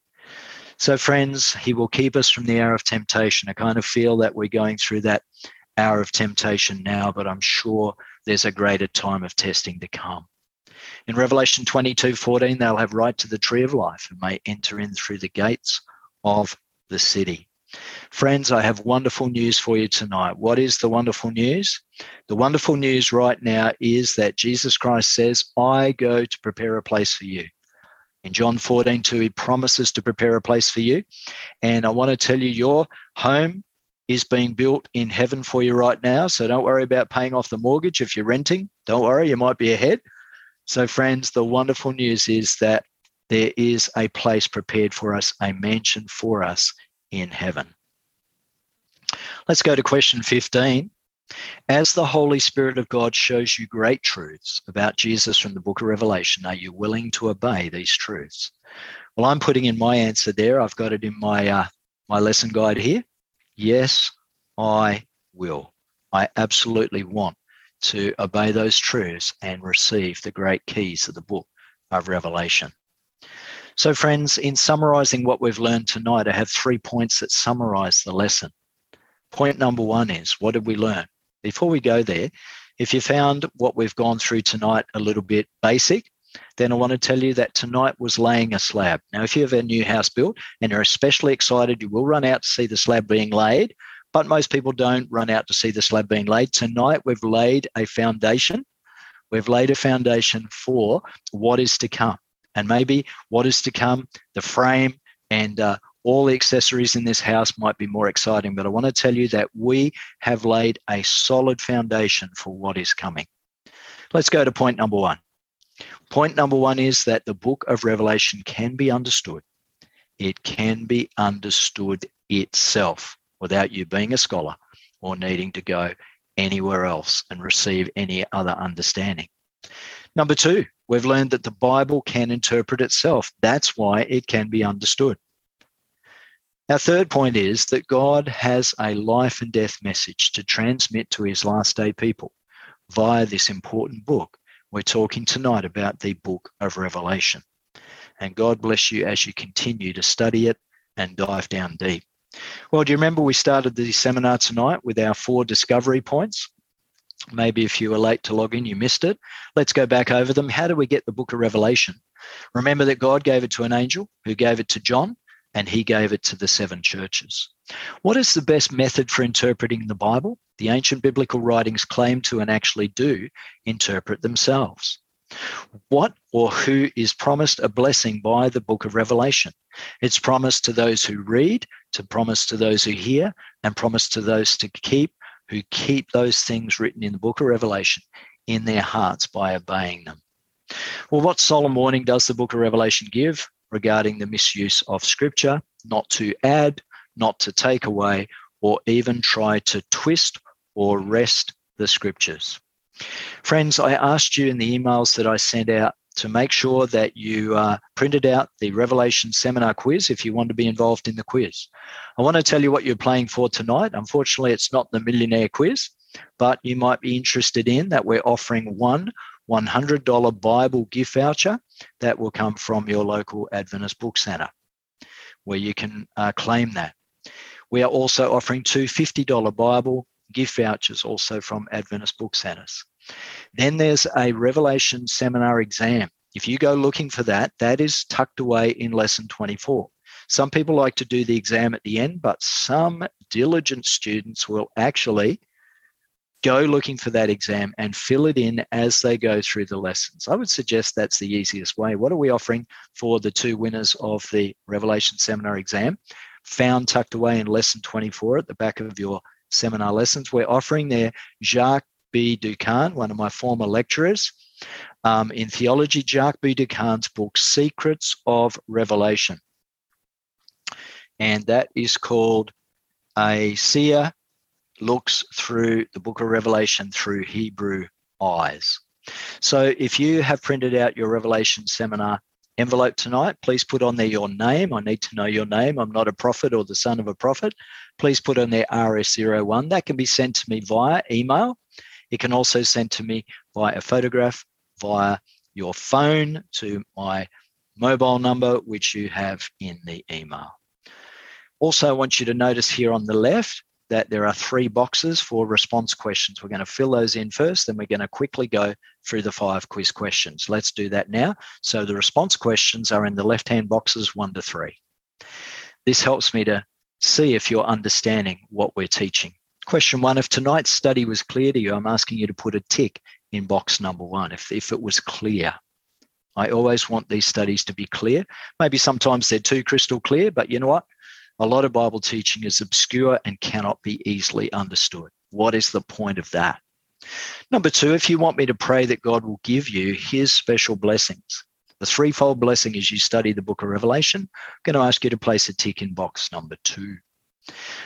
So, friends, he will keep us from the hour of temptation. I kind of feel that we're going through that hour of temptation now, but I'm sure there's a greater time of testing to come. In Revelation 22 14, they'll have right to the tree of life and may enter in through the gates of the city. Friends, I have wonderful news for you tonight. What is the wonderful news? The wonderful news right now is that Jesus Christ says, I go to prepare a place for you. In John 14, 2, he promises to prepare a place for you. And I want to tell you, your home is being built in heaven for you right now. So don't worry about paying off the mortgage if you're renting. Don't worry, you might be ahead. So, friends, the wonderful news is that there is a place prepared for us, a mansion for us in heaven. Let's go to question 15. As the Holy Spirit of God shows you great truths about Jesus from the book of Revelation, are you willing to obey these truths? Well, I'm putting in my answer there. I've got it in my uh, my lesson guide here. Yes, I will. I absolutely want to obey those truths and receive the great keys of the book of Revelation. So, friends, in summarizing what we've learned tonight, I have three points that summarize the lesson. Point number one is what did we learn? before we go there, if you found what we've gone through tonight a little bit basic, then I want to tell you that tonight was laying a slab. Now, if you have a new house built and you're especially excited, you will run out to see the slab being laid, but most people don't run out to see the slab being laid. Tonight, we've laid a foundation. We've laid a foundation for what is to come. And maybe what is to come, the frame and uh, all the accessories in this house might be more exciting, but I want to tell you that we have laid a solid foundation for what is coming. Let's go to point number one. Point number one is that the book of Revelation can be understood. It can be understood itself without you being a scholar or needing to go anywhere else and receive any other understanding. Number two, we've learned that the Bible can interpret itself. That's why it can be understood. Our third point is that God has a life and death message to transmit to his last day people via this important book. We're talking tonight about the book of Revelation. And God bless you as you continue to study it and dive down deep. Well, do you remember we started the seminar tonight with our four discovery points? Maybe if you were late to log in, you missed it. Let's go back over them. How do we get the book of Revelation? Remember that God gave it to an angel who gave it to John, and he gave it to the seven churches. What is the best method for interpreting the Bible? The ancient biblical writings claim to and actually do interpret themselves. What or who is promised a blessing by the book of Revelation? It's promised to those who read, to promise to those who hear, and promise to those to keep, who keep those things written in the book of Revelation in their hearts by obeying them. Well, what solemn warning does the book of Revelation give? regarding the misuse of scripture, not to add, not to take away, or even try to twist or wrest the scriptures. Friends, I asked you in the emails that I sent out to make sure that you uh, printed out the Revelation seminar quiz if you want to be involved in the quiz. I want to tell you what you're playing for tonight. Unfortunately, it's not the millionaire quiz, but you might be interested in that we're offering one $100 Bible gift voucher that will come from your local Adventist book centre where you can uh, claim that. We are also offering two $50 Bible gift vouchers also from Adventist book centres. Then there's a Revelation seminar exam. If you go looking for that, that is tucked away in lesson 24. Some people like to do the exam at the end, but some diligent students will actually go looking for that exam and fill it in as they go through the lessons. I would suggest that's the easiest way. What are we offering for the two winners of the Revelation Seminar exam? Found tucked away in lesson 24 at the back of your seminar lessons. We're offering there Jacques B. Doukhan, one of my former lecturers um, in theology, Jacques B. Doukhan's book, Secrets of Revelation. And that is called A Seer looks through the book of Revelation through Hebrew eyes. So if you have printed out your Revelation seminar envelope tonight, please put on there your name. I need to know your name. I'm not a prophet or the son of a prophet. Please put on there RS01. That can be sent to me via email. It can also send to me via a photograph, via your phone to my mobile number, which you have in the email. Also, I want you to notice here on the left, that there are three boxes for response questions. We're going to fill those in first, then we're going to quickly go through the five quiz questions. Let's do that now. So the response questions are in the left-hand boxes one to three. This helps me to see if you're understanding what we're teaching. Question one, if tonight's study was clear to you, I'm asking you to put a tick in box number one, if, if it was clear. I always want these studies to be clear. Maybe sometimes they're too crystal clear, but you know what? a lot of Bible teaching is obscure and cannot be easily understood. What is the point of that? Number two, if you want me to pray that God will give you his special blessings, the threefold blessing as you study the book of Revelation, I'm going to ask you to place a tick in box number two.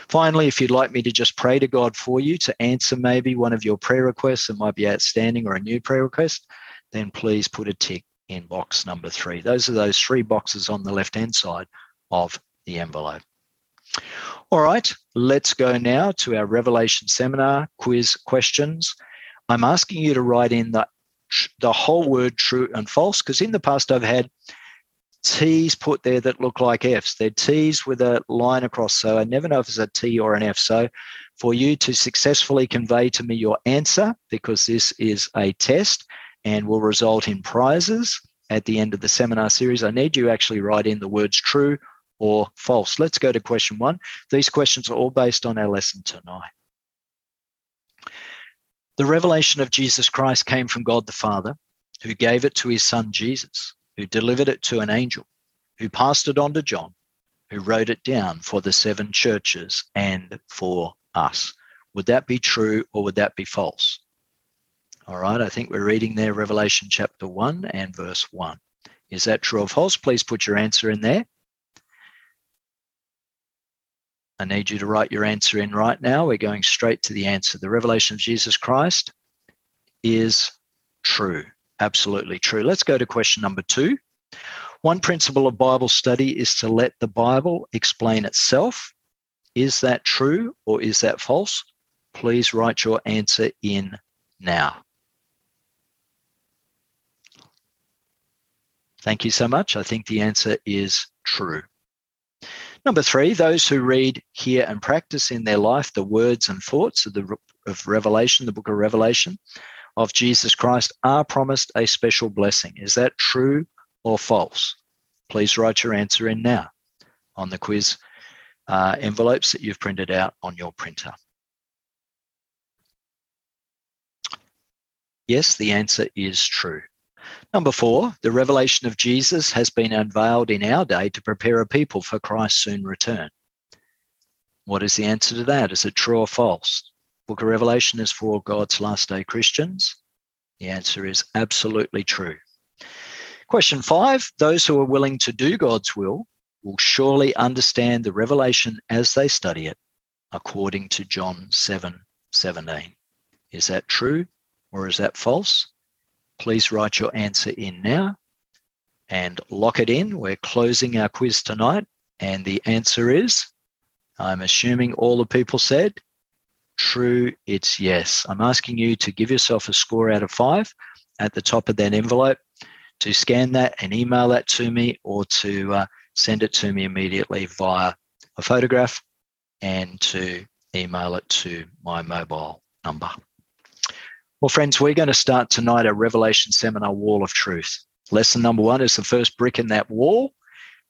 Finally, if you'd like me to just pray to God for you to answer maybe one of your prayer requests that might be outstanding or a new prayer request, then please put a tick in box number three. Those are those three boxes on the left hand side of the envelope. All right, let's go now to our Revelation seminar quiz questions. I'm asking you to write in the, the whole word true and false because in the past I've had T's put there that look like F's. They're T's with a line across, so I never know if it's a T or an F. So for you to successfully convey to me your answer, because this is a test and will result in prizes at the end of the seminar series, I need you actually write in the words true or false. Let's go to question one. These questions are all based on our lesson tonight. The revelation of Jesus Christ came from God the Father, who gave it to his son Jesus, who delivered it to an angel, who passed it on to John, who wrote it down for the seven churches and for us. Would that be true or would that be false? All right, I think we're reading there Revelation chapter 1 and verse 1. Is that true or false? Please put your answer in there. I need you to write your answer in right now. We're going straight to the answer. The revelation of Jesus Christ is true, absolutely true. Let's go to question number two. One principle of Bible study is to let the Bible explain itself. Is that true or is that false? Please write your answer in now. Thank you so much. I think the answer is true. Number three, those who read, hear, and practice in their life the words and thoughts of the of Revelation, the book of Revelation, of Jesus Christ, are promised a special blessing. Is that true or false? Please write your answer in now on the quiz uh, envelopes that you've printed out on your printer. Yes, the answer is true. Number four, the revelation of Jesus has been unveiled in our day to prepare a people for Christ's soon return. What is the answer to that? Is it true or false? Book of Revelation is for God's last day Christians. The answer is absolutely true. Question five those who are willing to do God's will will surely understand the revelation as they study it, according to John 7 17. Is that true or is that false? Please write your answer in now and lock it in. We're closing our quiz tonight. And the answer is I'm assuming all the people said true, it's yes. I'm asking you to give yourself a score out of five at the top of that envelope to scan that and email that to me or to uh, send it to me immediately via a photograph and to email it to my mobile number. Well, friends, we're going to start tonight a Revelation Seminar Wall of Truth. Lesson number one is the first brick in that wall,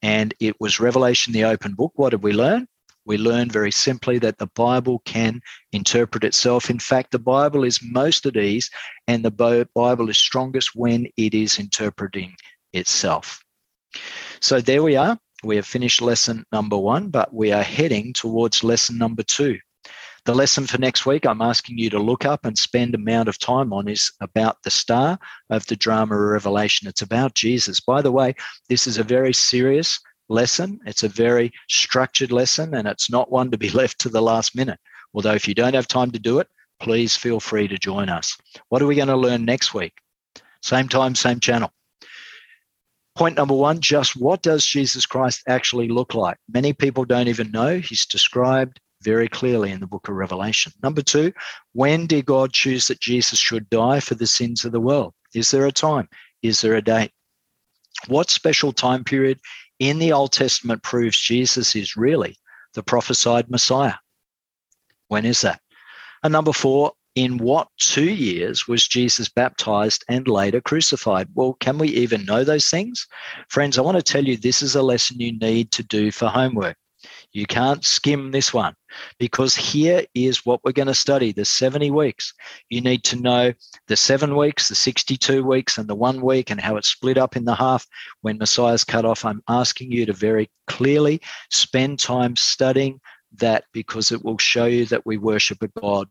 and it was Revelation, the open book. What did we learn? We learn very simply that the Bible can interpret itself. In fact, the Bible is most at ease, and the Bible is strongest when it is interpreting itself. So there we are. We have finished lesson number one, but we are heading towards lesson number two. The lesson for next week, I'm asking you to look up and spend amount of time on is about the star of the drama of Revelation. It's about Jesus. By the way, this is a very serious lesson. It's a very structured lesson, and it's not one to be left to the last minute. Although, if you don't have time to do it, please feel free to join us. What are we going to learn next week? Same time, same channel. Point number one just what does Jesus Christ actually look like? Many people don't even know. He's described very clearly in the book of Revelation. Number two, when did God choose that Jesus should die for the sins of the world? Is there a time? Is there a date? What special time period in the Old Testament proves Jesus is really the prophesied Messiah? When is that? And number four, in what two years was Jesus baptized and later crucified? Well, can we even know those things? Friends, I want to tell you this is a lesson you need to do for homework. You can't skim this one because here is what we're going to study the 70 weeks. You need to know the seven weeks, the 62 weeks, and the one week, and how it's split up in the half when Messiah's cut off. I'm asking you to very clearly spend time studying that because it will show you that we worship a God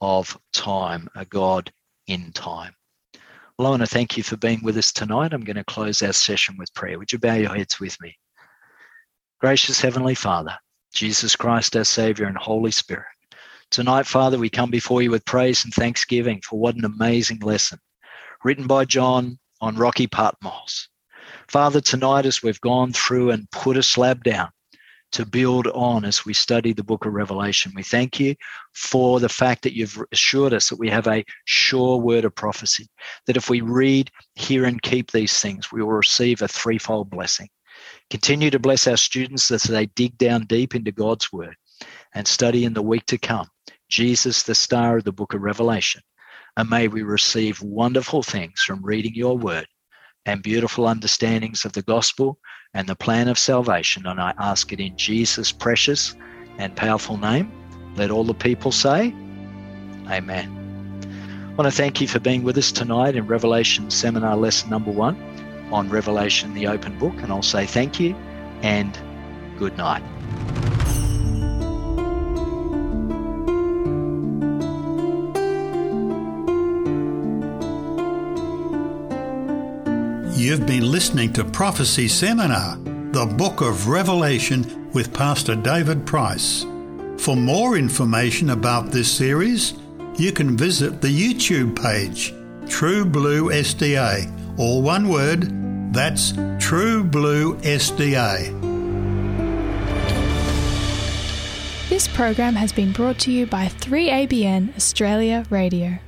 of time, a God in time. Well, I want to thank you for being with us tonight. I'm going to close our session with prayer. Would you bow your heads with me? Gracious Heavenly Father, Jesus Christ, our Savior, and Holy Spirit, tonight, Father, we come before you with praise and thanksgiving for what an amazing lesson written by John on Rocky Patmos. Father, tonight, as we've gone through and put a slab down to build on as we study the book of Revelation, we thank you for the fact that you've assured us that we have a sure word of prophecy, that if we read, hear, and keep these things, we will receive a threefold blessing. Continue to bless our students as they dig down deep into God's word and study in the week to come. Jesus, the star of the book of Revelation. And may we receive wonderful things from reading your word and beautiful understandings of the gospel and the plan of salvation. And I ask it in Jesus' precious and powerful name. Let all the people say, Amen. I want to thank you for being with us tonight in Revelation Seminar Lesson Number One on Revelation, the open book. And I'll say thank you and good night. You've been listening to Prophecy Seminar, the Book of Revelation with Pastor David Price. For more information about this series, you can visit the YouTube page, True Blue SDA, all one word, that's True Blue SDA. This program has been brought to you by 3ABN Australia Radio.